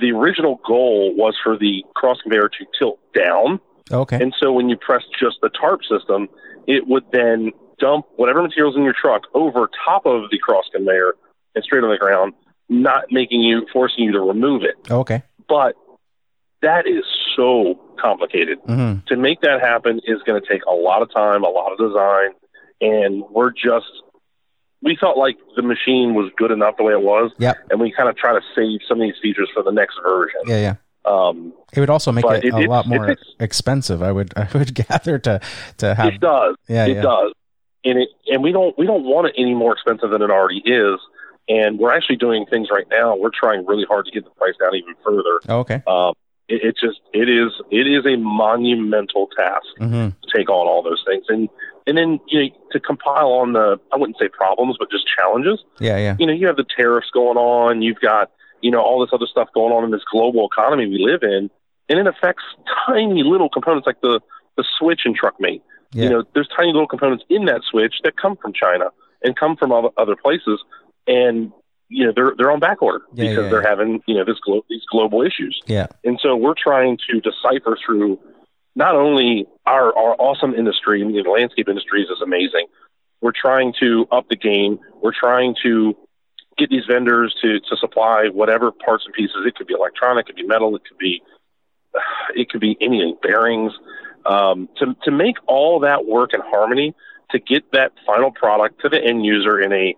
the original goal was for the cross conveyor to tilt down, Okay. and so when you press just the tarp system, it would then dump whatever materials in your truck over top of the cross conveyor and straight on the ground, not making you forcing you to remove it. Okay. But that is so complicated hmm to make that happen is going to take a lot of time, a lot of design, and we're just we felt like the machine was good enough the way it was, Yep. and we kind of try to save some of these features for the next version. Yeah. Yeah. Um, It would also make it, it- a lot more expensive. I would I would gather to to have. it does, Yeah, it yeah. does, and it and we don't we don't want it any more expensive than it already is. And we're actually doing things right now. We're trying really hard to get the price down even further. Oh, okay. Um, it, it just it is it is a monumental task. hmm take on all those things and and then you know to compile on the I wouldn't say problems but just challenges Yeah. Yeah. you know you have the tariffs going on you've got you know all this other stuff going on in this global economy we live in and it affects tiny little components like the the switch in truckmate Yeah. you know there's tiny little components in that switch that come from China and come from other places and you know they're they're on back order Yeah, because yeah, they're yeah. having you know this glo- these global issues Yeah. and so we're trying to decipher through not only our, our awesome industry, you know, the landscape industries is amazing. We're trying to up the game. We're trying to get these vendors to, to supply whatever parts and pieces. It could be electronic, it could be metal, it could be it could be anything, bearings. Um, to to make all that work in harmony to get that final product to the end user in a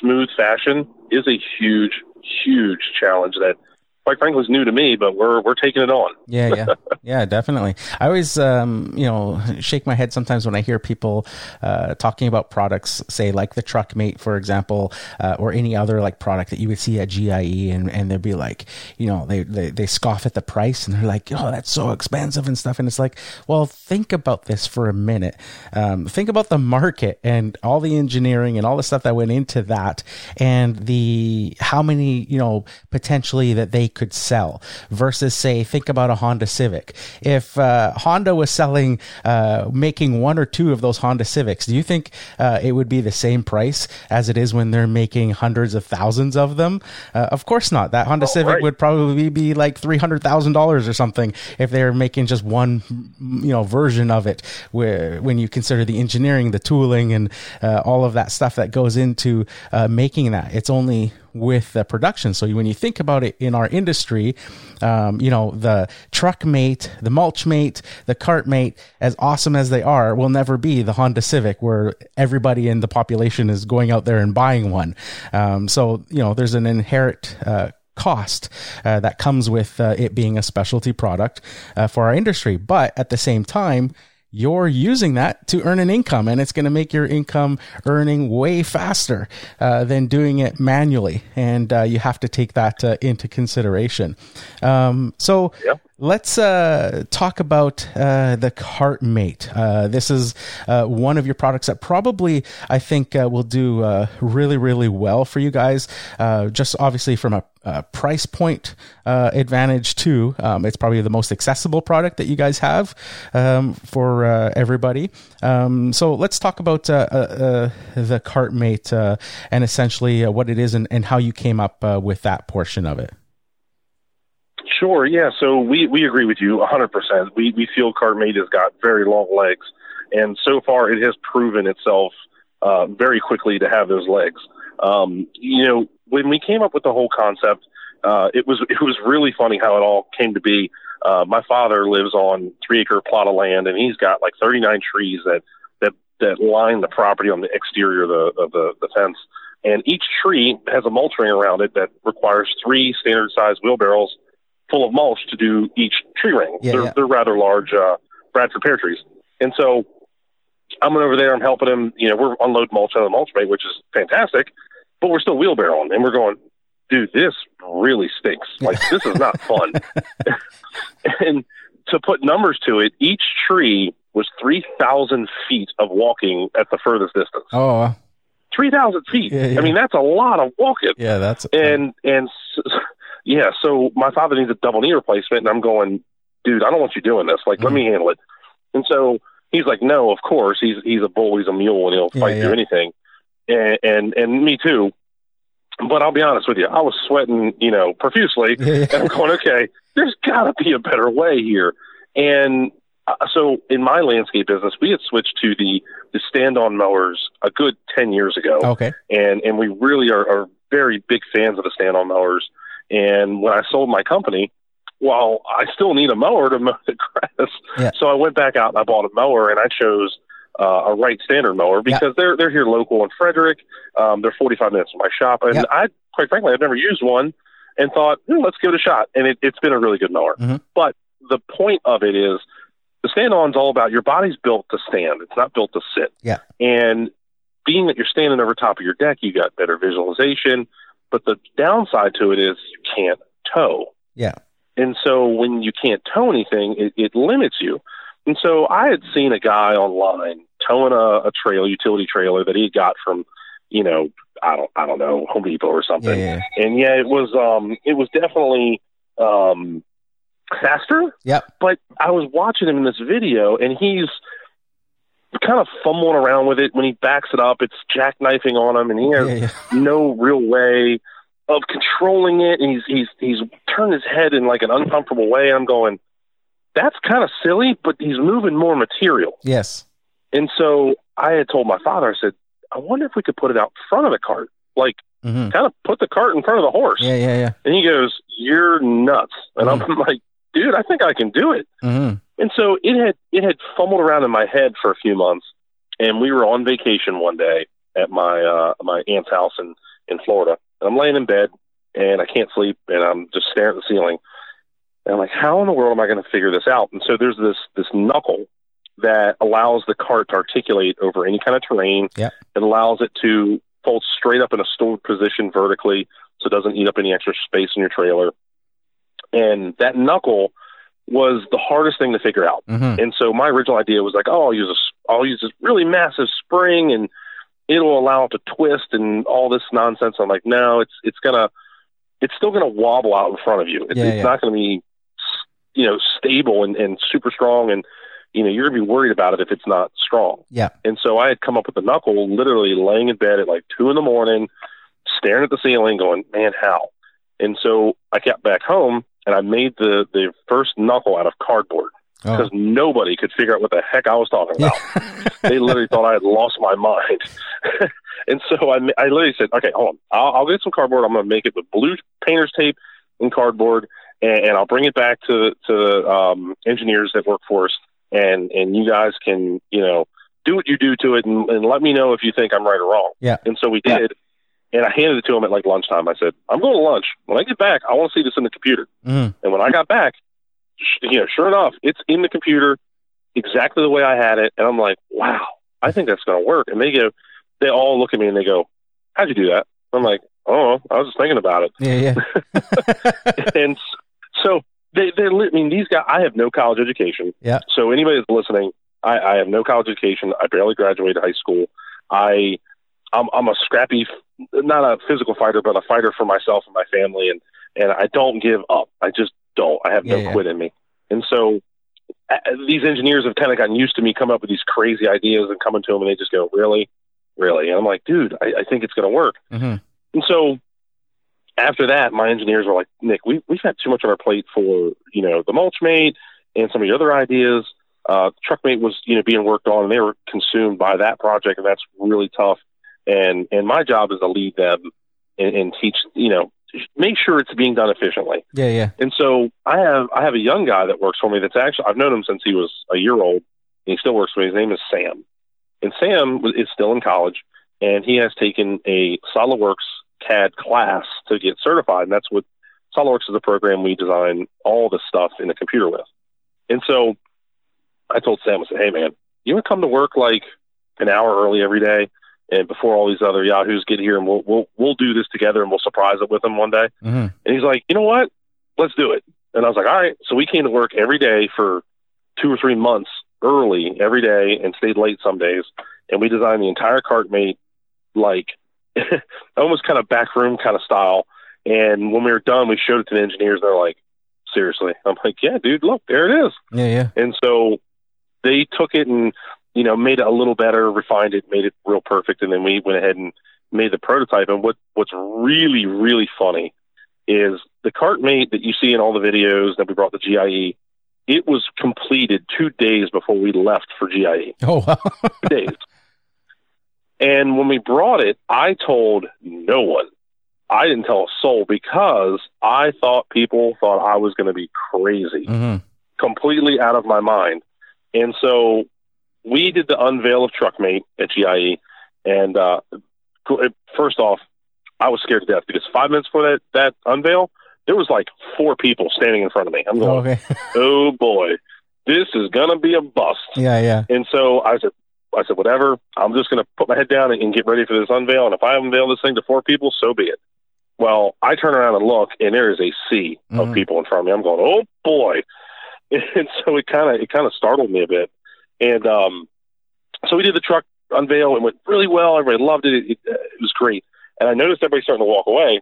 smooth fashion is a huge, huge challenge that quite frankly is new to me, but we're we're taking it on. Yeah, yeah, yeah, definitely. I always, um, you know, shake my head sometimes when I hear people uh, talking about products, say like the Truck Mate, for example, uh, or any other like product that you would see at GIE, and and they'd be like, you know, they they they scoff at the price, and they're like, oh, that's so expensive and stuff, and it's like, well, think about this for a minute. Um, think about the market and all the engineering and all the stuff that went into that, and the how many, you know, potentially that they could sell versus say think about a Honda Civic. If uh, Honda was selling uh, making one or two of those Honda Civics, do you think uh, it would be the same price as it is when they're making hundreds of thousands of them? Uh, of course not. That Honda Civic right. would probably be like three hundred thousand dollars or something if they're making just one you know version of it. Where when you consider the engineering, the tooling, and uh, all of that stuff that goes into uh, making that, it's only with the production. So when you think about it in our industry, um, you know, the truck mate, the mulch mate, the cart mate, as awesome as they are, will never be the Honda Civic where everybody in the population is going out there and buying one. Um, so, you know, there's an inherent, uh, cost uh, that comes with uh, it being a specialty product uh, for our industry. But at the same time, you're using that to earn an income and it's going to make your income earning way faster uh, than doing it manually. And uh, you have to take that uh, into consideration. Um, so. Let's uh, talk about uh, the CartMate. Uh, this is uh, one of your products that probably I think uh, will do uh, really, really well for you guys. just obviously from a, price point advantage too. Um, it's probably the most accessible product that you guys have um, for everybody. Um, so let's talk about the CartMate and essentially what it is and, and, how you came up with that portion of it. Sure. Yeah. So we, we agree with you 100%. We, we feel CartMate has got very long legs. And so far, it has proven itself uh, very quickly to have those legs. Um, you know, when we came up with the whole concept, uh, it was it was really funny how it all came to be. Uh, my father lives on three acre plot of land, and he's got like 39 trees that that that line the property on the exterior of the of the, the fence. And each tree has a mulch ring around it that requires three standard size wheelbarrows full of mulch to do each tree ring. Yeah, they're, yeah. they're rather large uh, Bradford pear trees. And so I'm over there, I'm helping him. You know, we're unload mulch on the mulch mate, which is fantastic, but we're still wheelbarrowing. And we're going, dude, this really stinks. Like, this is not fun. and to put numbers to it, each tree was 3,000 feet of walking at the furthest distance. Oh, 3,000 feet. Yeah, yeah. I mean, that's a lot of walking. Yeah, that's. And, and yeah, so my father needs a double knee replacement, and I'm going, dude, I don't want you doing this. Like, mm-hmm. let me handle it. And so he's like, no, of course. He's he's a bull, he's a mule, and he'll fight yeah, through anything. And, and and me too. But I'll be honest with you, I was sweating, you know, profusely, and I'm going, okay, there's got to be a better way here. And uh, so in my landscape business, we had switched to the the stand-on mowers a good ten years ago. Okay, and and we really are, are very big fans of the stand-on mowers. And when I sold my company, well, I still need a mower to mow the grass. Yeah. So I went back out and I bought a mower and I chose uh, a Wright Stander mower because they're they're here local in Frederick. Um, they're 45 minutes from my shop, and. I quite frankly I've never used one, and thought hmm, let's give it a shot, and it, has been a really good mower. Mm-hmm. But the point of it is the stand on is all about your body's built to stand; it's not built to sit. Yeah, and being that you're standing over top of your deck, you got better visualization. But the downside to it is you can't tow. Yeah. And so when you can't tow anything, it, it limits you. And so I had seen a guy online towing a, a trailer, utility trailer that he got from, you know, I don't, I don't know, Home Depot or something. Yeah, yeah. And yeah, it was, um, it was definitely, um, faster. Yep. But I was watching him in this video, and he's kind of fumbling around with it. When he backs it up, it's jackknifing on him, and he has yeah, yeah. no real way of controlling it. And he's he's he's turned his head in like an uncomfortable way. I'm going, that's kind of silly, but he's moving more material. Yes. And so I had told my father, I said, I wonder if we could put it out front of the cart, like mm-hmm. kind of put the cart in front of the horse. Yeah, yeah, yeah. And he goes, "You're nuts," and mm-hmm. I'm like, "Dude, I think I can do it." Mm-hmm. And so it had it had fumbled around in my head for a few months, and we were on vacation one day at my uh, my aunt's house in in Florida, and I'm laying in bed and I can't sleep, and I'm just staring at the ceiling. And I'm like, how in the world am I going to figure this out? And so there's this this knuckle that allows the cart to articulate over any kind of terrain. Yeah. It allows it to fold straight up in a stored position vertically, so it doesn't eat up any extra space in your trailer. And that knuckle was the hardest thing to figure out. Mm-hmm. And so my original idea was like, oh, I'll use a, I'll use this really massive spring and it'll allow it to twist and all this nonsense. I'm like, no, it's it's gonna, it's still gonna wobble out in front of you. It's, yeah, it's yeah. not gonna be, you know, stable and, and super strong. And you know, you're gonna be worried about it if it's not strong. Yeah. And so I had come up with the knuckle, literally laying in bed at like two in the morning, staring at the ceiling, going, man, how? And so I got back home and I made the the first knuckle out of cardboard because oh. nobody could figure out what the heck I was talking about. Yeah. they literally thought I had lost my mind. and so I, I literally said, okay, hold on. I'll, I'll get some cardboard. I'm going to make it with blue painter's tape and cardboard, and, and I'll bring it back to to um, engineers that work for us, and and you guys can you know do what you do to it, and, and let me know if you think I'm right or wrong. Yeah. And so we did. And I handed it to him at like lunchtime. I said, I'm going to lunch. When I get back, I want to see this in the computer. Mm. And when I got back, you know, sure enough, it's in the computer. exactly the way I had it, and I'm like, wow, I think that's going to work. And they go, they all look at me and they go, how'd you do that? I'm like, oh, I was just thinking about it. Yeah, yeah. and so they, they're, I mean, these guys, I have no college education. Yeah. So anybody that's listening, I, I have no college education. I barely graduated high school. I, I'm, I'm a scrappy, not a physical fighter, but a fighter for myself and my family. And, and I don't give up. I just don't. I have Yeah, no yeah. quit in me. And so uh, these engineers have kind of gotten used to me coming up with these crazy ideas and coming to them and they just go, really? Really? And I'm like, dude, I, I think it's going to work. hmm And so after that, my engineers were like, Nick, we, we've had too much on our plate for, you know, the mulch mate and some of the other ideas. Uh, Truckmate was, you know, being worked on and they were consumed by that project and that's really tough. And, and my job is to lead them and, and teach, you know, make sure it's being done efficiently. Yeah, yeah. And so I have, I have a young guy that works for me that's actually, I've known him since he was a year old and he still works for me. His name is Sam. And Sam is still in college and he has taken a SolidWorks CAD class to get certified. And that's what SolidWorks is a program we design all the stuff in the computer with. And so I told Sam, I said, Hey man, you want to come to work like an hour early every day and before all these other yahoos get here and we'll, we'll, we'll do this together and we'll surprise it with them one day. hmm And he's like, you know what? Let's do it. And I was like, all right. So we came to work every day for two or three months early every day and stayed late some days. And we designed the entire cart mate like almost kind of back room kind of style. And when we were done, we showed it to the engineers. They're like, seriously? I'm like, yeah, dude, look, there it is. Yeah, yeah. And so they took it and, you know, made it a little better, refined it, made it real perfect. And then we went ahead and made the prototype. And what, what's really, really funny is the cart mate that you see in all the videos that we brought to GIE, it was completed two days before we left for GIE. Oh, wow. Two days. And when we brought it, I told no one. I didn't tell a soul because I thought people thought I was going to be crazy hmm completely out of my mind. And so we did the unveil of Truckmate at GIE. And uh, first off, I was scared to death because five minutes before that, that unveil, there was like four people standing in front of me. I'm going, Okay. oh boy, this is going to be a bust. Yeah, yeah. And so I said, I said, whatever. I'm just going to put my head down and, and get ready for this unveil. And if I unveil this thing to four people, so be it. Well, I turn around and look, and there is a sea of Mhm. people in front of me. I'm going, oh boy, and so it kind of it kind of startled me a bit. And um, so we did the truck unveil. It went really well. Everybody loved it. It, it, it was great. And I noticed everybody starting to walk away.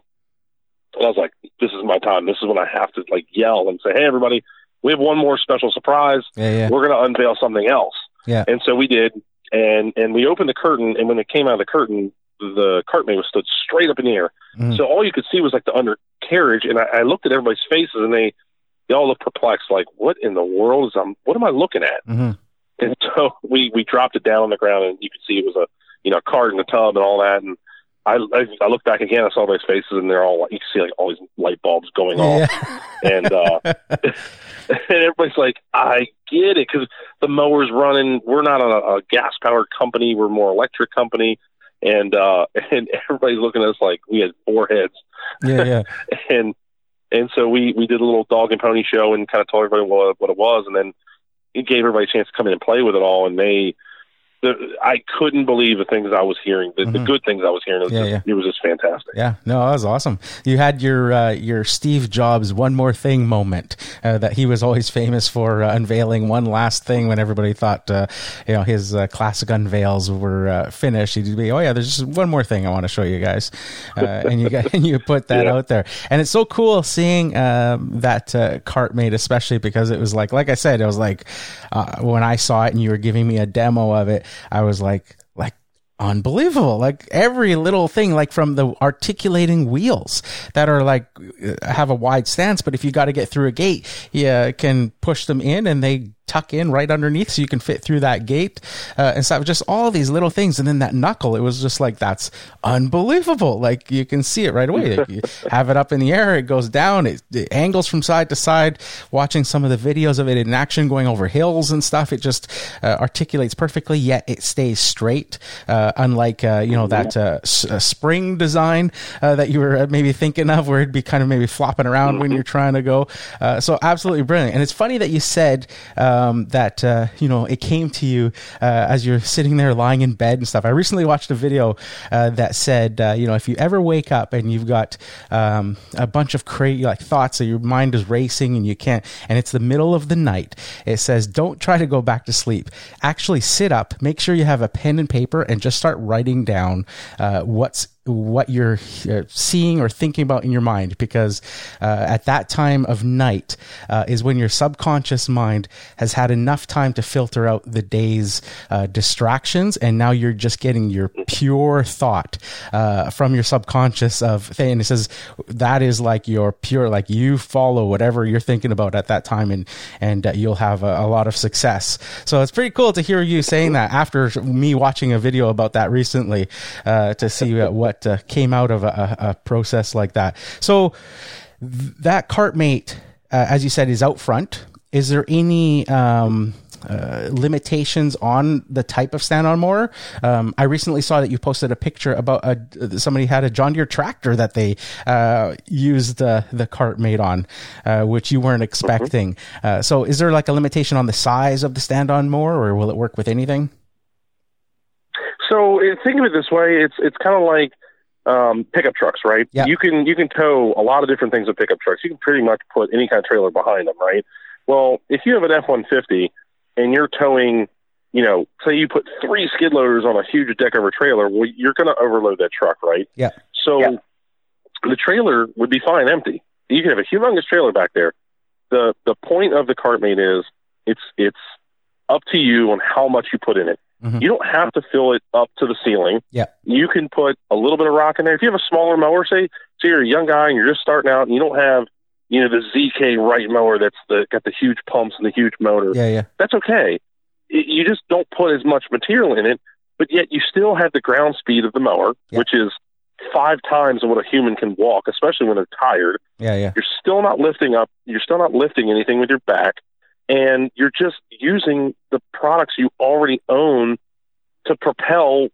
And I was like, this is my time. This is when I have to like yell and say, hey, everybody, we have one more special surprise Yeah, yeah. we're going to unveil something else. Yeah. And so we did, and and we opened the curtain, and when it came out of the curtain, the cartmate was stood straight up in the air. Mhm. So all you could see was like the undercarriage, and I, I looked at everybody's faces, and they they all looked perplexed, like what in the world is um what am I looking at? hmm And so we we dropped it down on the ground, and you could see it was a you know a cart in the tub and all that, and. I, I I looked back again. I saw everybody's faces, and they're all you can see like all these light bulbs going off Yeah. and uh and everybody's like, I get it because the mower's running. We're not a, a gas powered company. We're more electric company, and uh and everybody's looking at us like we had four heads, yeah, yeah. and and so we we did a little dog and pony show and kind of told everybody what what it was, and then it gave everybody a chance to come in and play with it all, and they. The, I couldn't believe the things I was hearing, the, the Mhm. good things I was hearing. It was, Yeah, just, yeah. it was just fantastic. Yeah, no, that was awesome. You had your uh, your Steve Jobs one more thing moment uh, that he was always famous for uh, unveiling one last thing when everybody thought uh, you know his uh, classic unveils were uh, finished. He'd be, oh yeah, there's just one more thing I want to show you guys, uh, and you got, and you put that Yeah. out there, and it's so cool seeing um, that uh, cart mate, especially because it was like like I said, it was like uh, when I saw it and you were giving me a demo of it, I was like like unbelievable. Like every little thing like from the articulating wheels that are like have a wide stance but if you got to get through a gate you can push them in and they tuck in right underneath so you can fit through that gate uh, and stuff. Just all these little things. And then that knuckle it was just like that's unbelievable. Like you can see it right away. Like, you have it up in the air it goes down it, it angles from side to side. Watching some of the videos of it in action going over hills and stuff it just uh, articulates perfectly yet it stays straight uh, unlike uh, you know that uh, s- uh, spring design uh, that you were maybe thinking of where it'd be kind of maybe flopping around when you're trying to go. Uh, so absolutely brilliant. And it's funny that you said um, um, that uh, you know it came to you uh, as you're sitting there lying in bed and stuff. I recently watched a video uh, that said, uh, you know, if you ever wake up and you've got um, a bunch of crazy like thoughts, that your mind is racing and you can't, and it's the middle of the night. It says, don't try to go back to sleep. Actually, sit up, make sure you have a pen and paper, and just start writing down what's what you're uh, seeing or thinking about in your mind because uh, at that time of night uh, is when your subconscious mind has had enough time to filter out the day's uh, distractions and now you're just getting your pure thought uh, from your subconscious of thing and it says that is like your pure like you follow whatever you're thinking about at that time and and uh, you'll have a, a lot of success. So it's pretty cool to hear you saying that after me watching a video about that recently to see what what uh, came out of a, a, process like that. So th- that cartmate, uh, as you said, is out front. Is there any um, uh, limitations on the type of stand-on mower? Um, I recently saw that you posted a picture about a, somebody had a John Deere tractor that they uh, used the cart cartmate on, uh, which you weren't expecting. Mm-hmm. so, is there like a limitation on the size of the stand-on mower, or will it work with anything? So think of it this way: it's it's kind of like um, pickup trucks, right? Yeah. You can you can tow a lot of different things with pickup trucks. You can pretty much put any kind of trailer behind them, right? Well, if you have an F one fifty and you're towing, you know, say you put three skid loaders on a huge deck over trailer, well, you're going to overload that truck, right? Yeah. So yeah. the trailer would be fine empty. You can have a humongous trailer back there. The the point of the cartmate is it's it's up to you on how much you put in it. Mm-hmm. You don't have to fill it up to the ceiling. Yeah. You can put a little bit of rock in there. If you have a smaller mower, say, say you're a young guy and you're just starting out and you don't have, you know, the ZK Wright mower that's the, got the huge pumps and the huge motor. Yeah, yeah. That's okay. It, you just don't put as much material in it, but yet you still have the ground speed of the mower, yeah. which is five times what a human can walk, especially when they're tired. Yeah, yeah. You're still not lifting up. You're still not lifting anything with your back and you're just using the products you already own to propel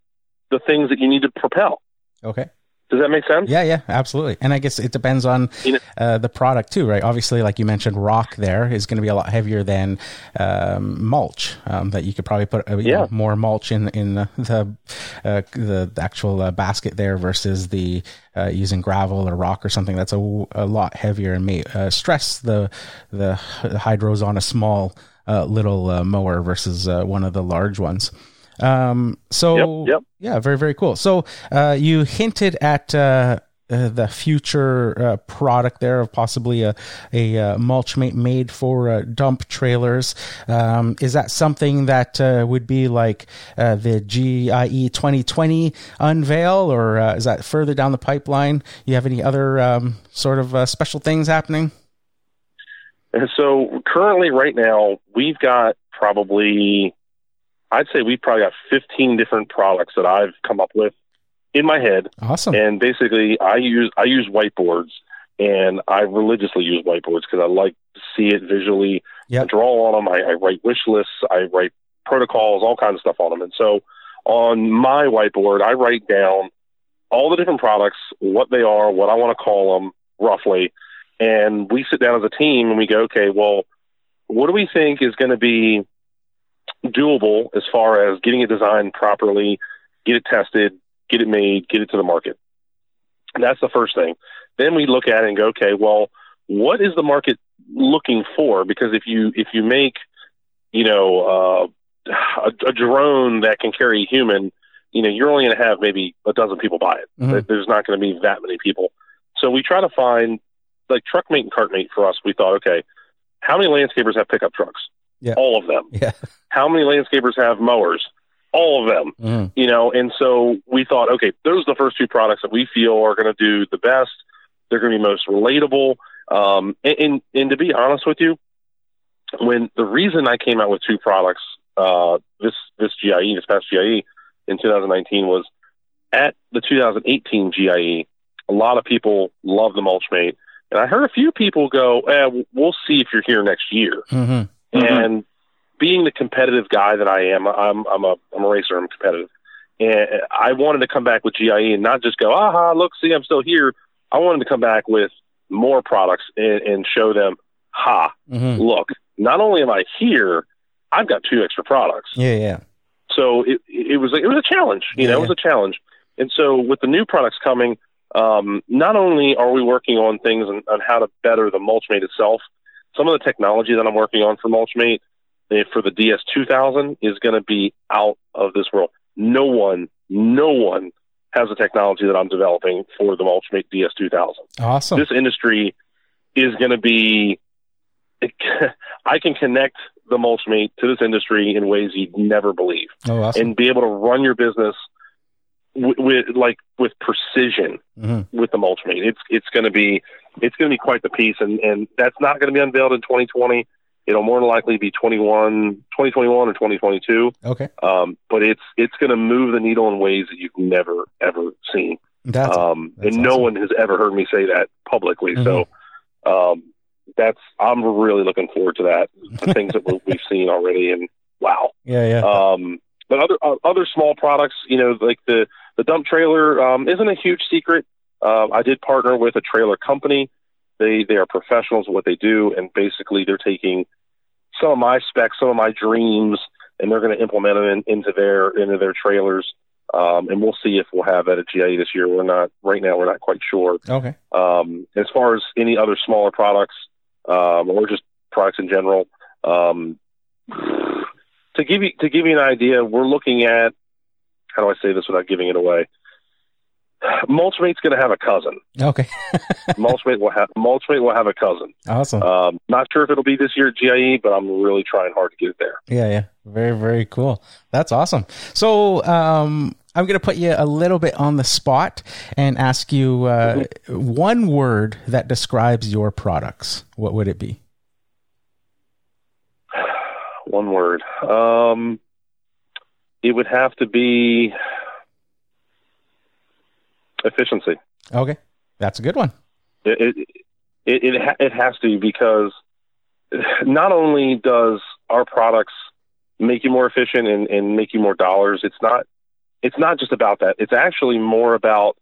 the things that you need to propel. Okay. Does that make sense? Yeah, yeah, absolutely. And I guess it depends on uh, the product too, right? Obviously, like you mentioned, rock there is going to be a lot heavier than um, mulch. Um, that you could probably put uh, yeah. know, more mulch in in the the, uh, the actual uh, basket there versus the uh, using gravel or rock or something that's a, a lot heavier and may uh, stress the the hydros on a small little mower versus one of the large ones. Um, so yep, yep. yeah, very very cool. So uh, you hinted at uh, uh, the future uh, product there of possibly a a uh, mulch mate made for uh, dump trailers. Um, is that something that would be like the GIE 2020 unveil, or is that further down the pipeline? You have any other um, sort of special things happening? So currently, right now, we've got probably I'd say we've probably got 15 different products that I've come up with in my head. Awesome. And basically, I use I use whiteboards, and I religiously use whiteboards because I like to see it visually. Yep. I draw on them. I, I write wish lists. I write protocols, all kinds of stuff on them. And so on my whiteboard, I write down all the different products, what they are, what I want to call them roughly, and we sit down as a team and we go, okay, well, what do we think is going to be doable as far as getting it designed properly, get it tested, get it made, get it to the market. And that's the first thing. Then we look at it and go, okay, well, what is the market looking for? Because if you if you make, you know, uh, a, a drone that can carry a human, you know, you're only going to have maybe a dozen people buy it. Mm-hmm. There's not going to be that many people. So we try to find like truck mate and cart mate for us. We thought, okay, how many landscapers have pickup trucks? Yeah. All of them. Yeah. How many landscapers have mowers? All of them. Mm. You know, and so we thought, okay, those are the first two products that we feel are going to do the best. They're going to be most relatable. Um, and, and, and to be honest with you, when the reason I came out with two products, uh, this this GIE, this past GIE in 2019 was at the 2018 GIE. A lot of people love the Mulchmate, and I heard a few people go, eh, "We'll see if you're here next year." Mm-hmm. Mm-hmm. And being the competitive guy that I am, I'm I'm a I'm a racer. I'm competitive, and I wanted to come back with GIE and not just go, aha, look, see, I'm still here. I wanted to come back with more products and, and show them, ha, mm-hmm. look, not only am I here, I've got two extra products. Yeah, yeah. So it it was it was a challenge. You Yeah, know, it was a challenge. And so with the new products coming, um, not only are we working on things on, on how to better the Mulchmate itself, some of the technology that I'm working on for Mulchmate eh, for the DS2000 is going to be out of this world. No one, no one has the technology that I'm developing for the Mulchmate DS2000 Awesome. this industry is going to be. I can connect the Mulchmate to this industry in ways you'd never believe, oh, awesome. and be able to run your business with, with like with precision hmm with the Mulchmate. It's it's going to be it's going to be quite the piece, and and that's not going to be unveiled in 2020. It'll more than likely be 21, 2021 or 2022. Okay. Um, but it's it's going to move the needle in ways that you've never ever seen That's um, that's and no awesome. one has ever heard me say that publicly. Mhm. So um, that's I'm really looking forward to that. The things that we- we've seen already, and wow. yeah, yeah. Um, but other uh, other small products, you know, like the the dump trailer um, isn't a huge secret. Uh, I did partner with a trailer company. They they are professionals at what they do, and basically they're taking some of my specs, some of my dreams, and they're going to implement them in, into their into their trailers. Um, and we'll see if we'll have that at GIE this year. We're not right now. We're not quite sure. okay. Um, as far as any other smaller products, um, or just products in general, um, to give you to give you an idea, we're looking at how do I say this without giving it away? Mulchmate's going to have a cousin. Okay. Mulchmate will have Mulchmate will have a cousin. Awesome. Um, not sure if it'll be this year at GIE, but I'm really trying hard to get it there. Yeah, yeah. Very, very cool. That's awesome. So, um, I'm going to put you a little bit on the spot and ask you uh, one word that describes your products. What would it be? One word. Um, it would have to be efficiency. Okay. That's a good one. It it it, it, ha- it has to because not only does our products make you more efficient and, and make you more dollars, it's not it's not just about that. It's actually more about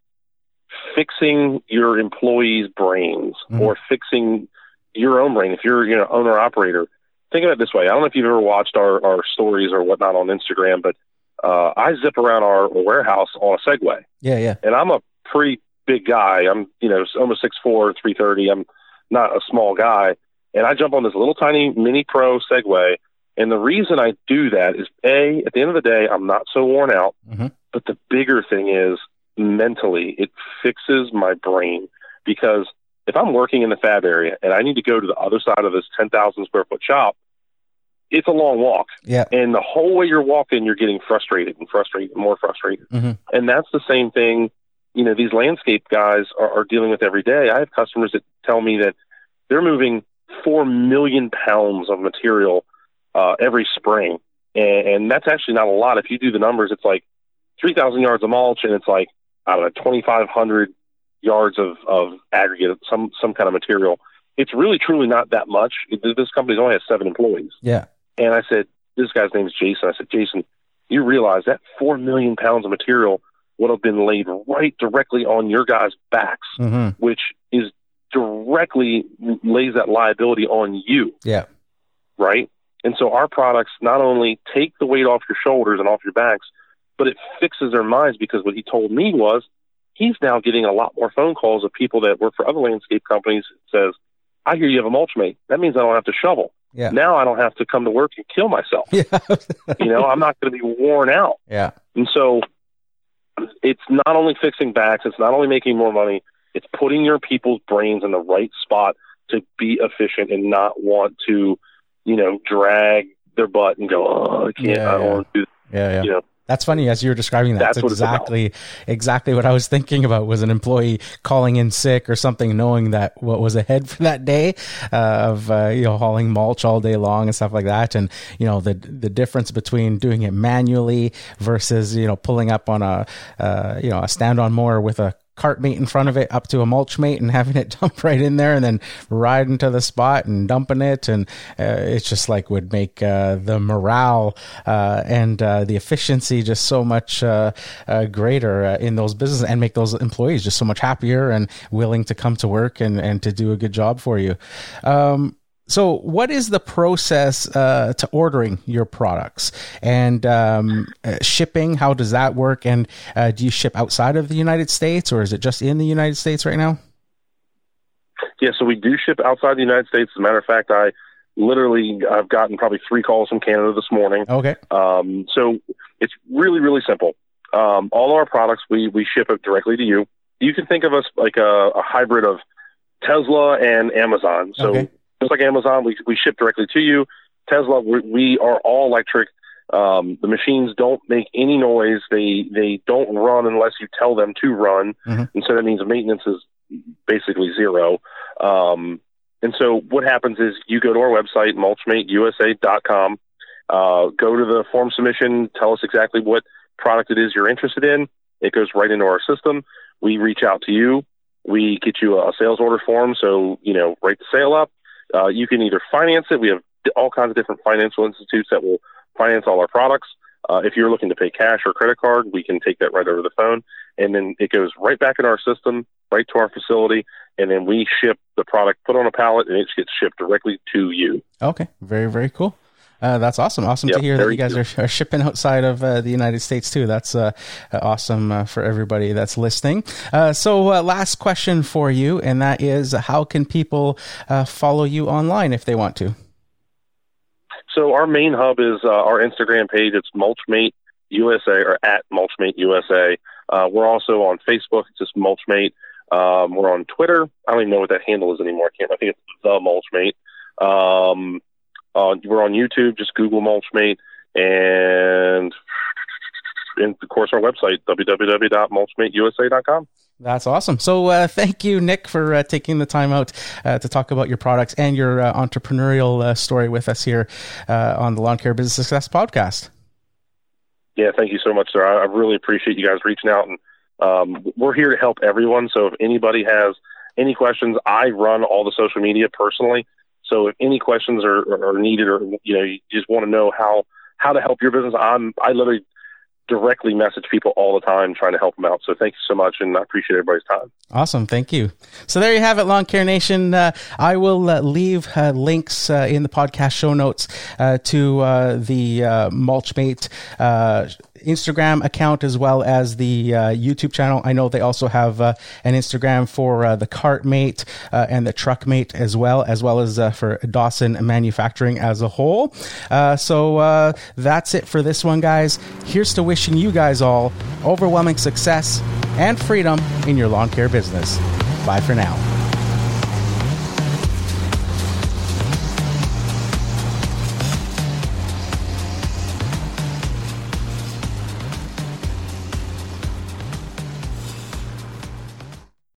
fixing your employees' brains Mhm. or fixing your own brain. If you're you know owner operator, think of it this way. I don't know if you've ever watched our, our stories or whatnot on Instagram, but uh, I zip around our warehouse on a Segway Yeah, yeah. and I'm a pretty big guy. I'm, you know, almost six four, three thirty. I'm not a small guy, and I jump on this little tiny Mini Pro Segway. And the reason I do that is a, at the end of the day, I'm not so worn out. Mhm. But the bigger thing is mentally, it fixes my brain because if I'm working in the fab area and I need to go to the other side of this 10,000 square foot shop, it's a long walk. Yeah. And the whole way you're walking, you're getting frustrated and frustrated and more frustrated. Mhm. And that's the same thing, you know, these landscape guys are, are dealing with every day. I have customers that tell me that they're moving 4 million pounds of material uh, every spring. And, and that's actually not a lot. If you do the numbers, it's like 3,000 yards of mulch and it's like, I don't know, 2,500 yards of, of aggregate, some, some kind of material. It's really, truly not that much. This company only has seven employees. Yeah. And I said, this guy's name is Jason. I said, Jason, you realize that four million pounds of material would have been laid right directly on your guys' backs, hmm which is directly lays that liability on you, Yeah. right? And so our products not only take the weight off your shoulders and off your backs, but it fixes their minds because what he told me was he's now getting a lot more phone calls of people that work for other landscape companies that says, I hear you have a mulch mate. That means I don't have to shovel. Yeah. Now I don't have to come to work and kill myself. Yeah. you know, I'm not going to be worn out. yeah. And so it's not only fixing backs, it's not only making more money, it's putting your people's brains in the right spot to be efficient and not want to, you know, drag their butt and go, oh, I can't, Yeah, I don't yeah. want to do Yeah. Yeah. You know. That's funny as you were describing that. That's That's what it's about. exactly exactly what I was thinking about was an employee calling in sick or something, knowing that what was ahead for that day uh, of uh, you know hauling mulch all day long and stuff like that, and you know the the difference between doing it manually versus you know pulling up on a uh, you know a stand on mower with a cart mate in front of it up to a mulch mate and having it dump right in there and then riding to the spot and dumping it and uh, it's just like would make uh, the morale uh, and uh, the efficiency just so much uh, uh, greater in those businesses and make those employees just so much happier and willing to come to work and, and to do a good job for you. Um, So, what is the process uh, to ordering your products and um, uh, shipping? How does that work? And uh, do you ship outside of the United States, or is it just in the United States right now? Yeah, so we do ship outside the United States. As a matter of fact, I literally I've gotten probably three calls from Canada this morning. Okay. Um, so it's really really simple. Um, all of our products we we ship it directly to you. You can think of us like a, a hybrid of Tesla and Amazon. So Okay. Just like Amazon, we we ship directly to you. Tesla, we, we are all electric. Um, the machines don't make any noise. They they don't run unless you tell them to run, Mhm. and so that means maintenance is basically zero. Um, and so what happens is you go to our website, mulchmateusa.com, uh, go to the form submission, tell us exactly what product it is you're interested in. It goes right into our system. We reach out to you. We get you a sales order form. So, you know, write the sale up. Uh, you can either finance it. We have all kinds of different financial institutes that will finance all our products. Uh, if you're looking to pay cash or credit card, we can take that right over the phone. And then it goes right back in our system, right to our facility. And then we ship the product, put on a pallet, and it gets shipped directly to you. Okay, very very cool. Uh, that's awesome. Awesome to hear that you guys are, are shipping outside of uh, the United States too. That's uh, uh, awesome uh, for everybody that's listening. Uh, so, uh, last question for you, and that is, how can people uh, follow you online if they want to? So our main hub is uh, our Instagram page. It's Mulchmate USA or at Mulchmate USA. Uh, we're also on Facebook. It's just Mulchmate. Um, we're on Twitter. I don't even know what that handle is anymore. I can't. I think it's the Mulchmate. Um, uh, we're on YouTube. Just Google Mulchmate, and and of course our website www.mulchmateusa.com. That's awesome. So, uh, thank you, Nick, for uh, taking the time out uh, to talk about your products and your uh, entrepreneurial uh, story with us here uh, on the Lawn Care Business Success Podcast. Yeah, thank you so much, sir. I, I really appreciate you guys reaching out, and um, we're here to help everyone. So if anybody has any questions, I run all the social media personally. So if any questions are, are needed, or you know, you just want to know how how to help your business, I'm I literally directly message people all the time trying to help them out. So thank you so much, and I appreciate everybody's time. Awesome. Thank you. So there you have it, Lawn Care Nation. Uh, I will uh, leave uh, links uh, in the podcast show notes uh, to uh, the Mulchmate Instagram account as well as the YouTube channel. I know they also have an Instagram for the Cartmate uh, and the Truckmate as well, as well as for Dawson Manufacturing as a whole. So that's it for this one, guys. Here's to wishing you guys all overwhelming success and freedom in your lawn care business. Bye for now.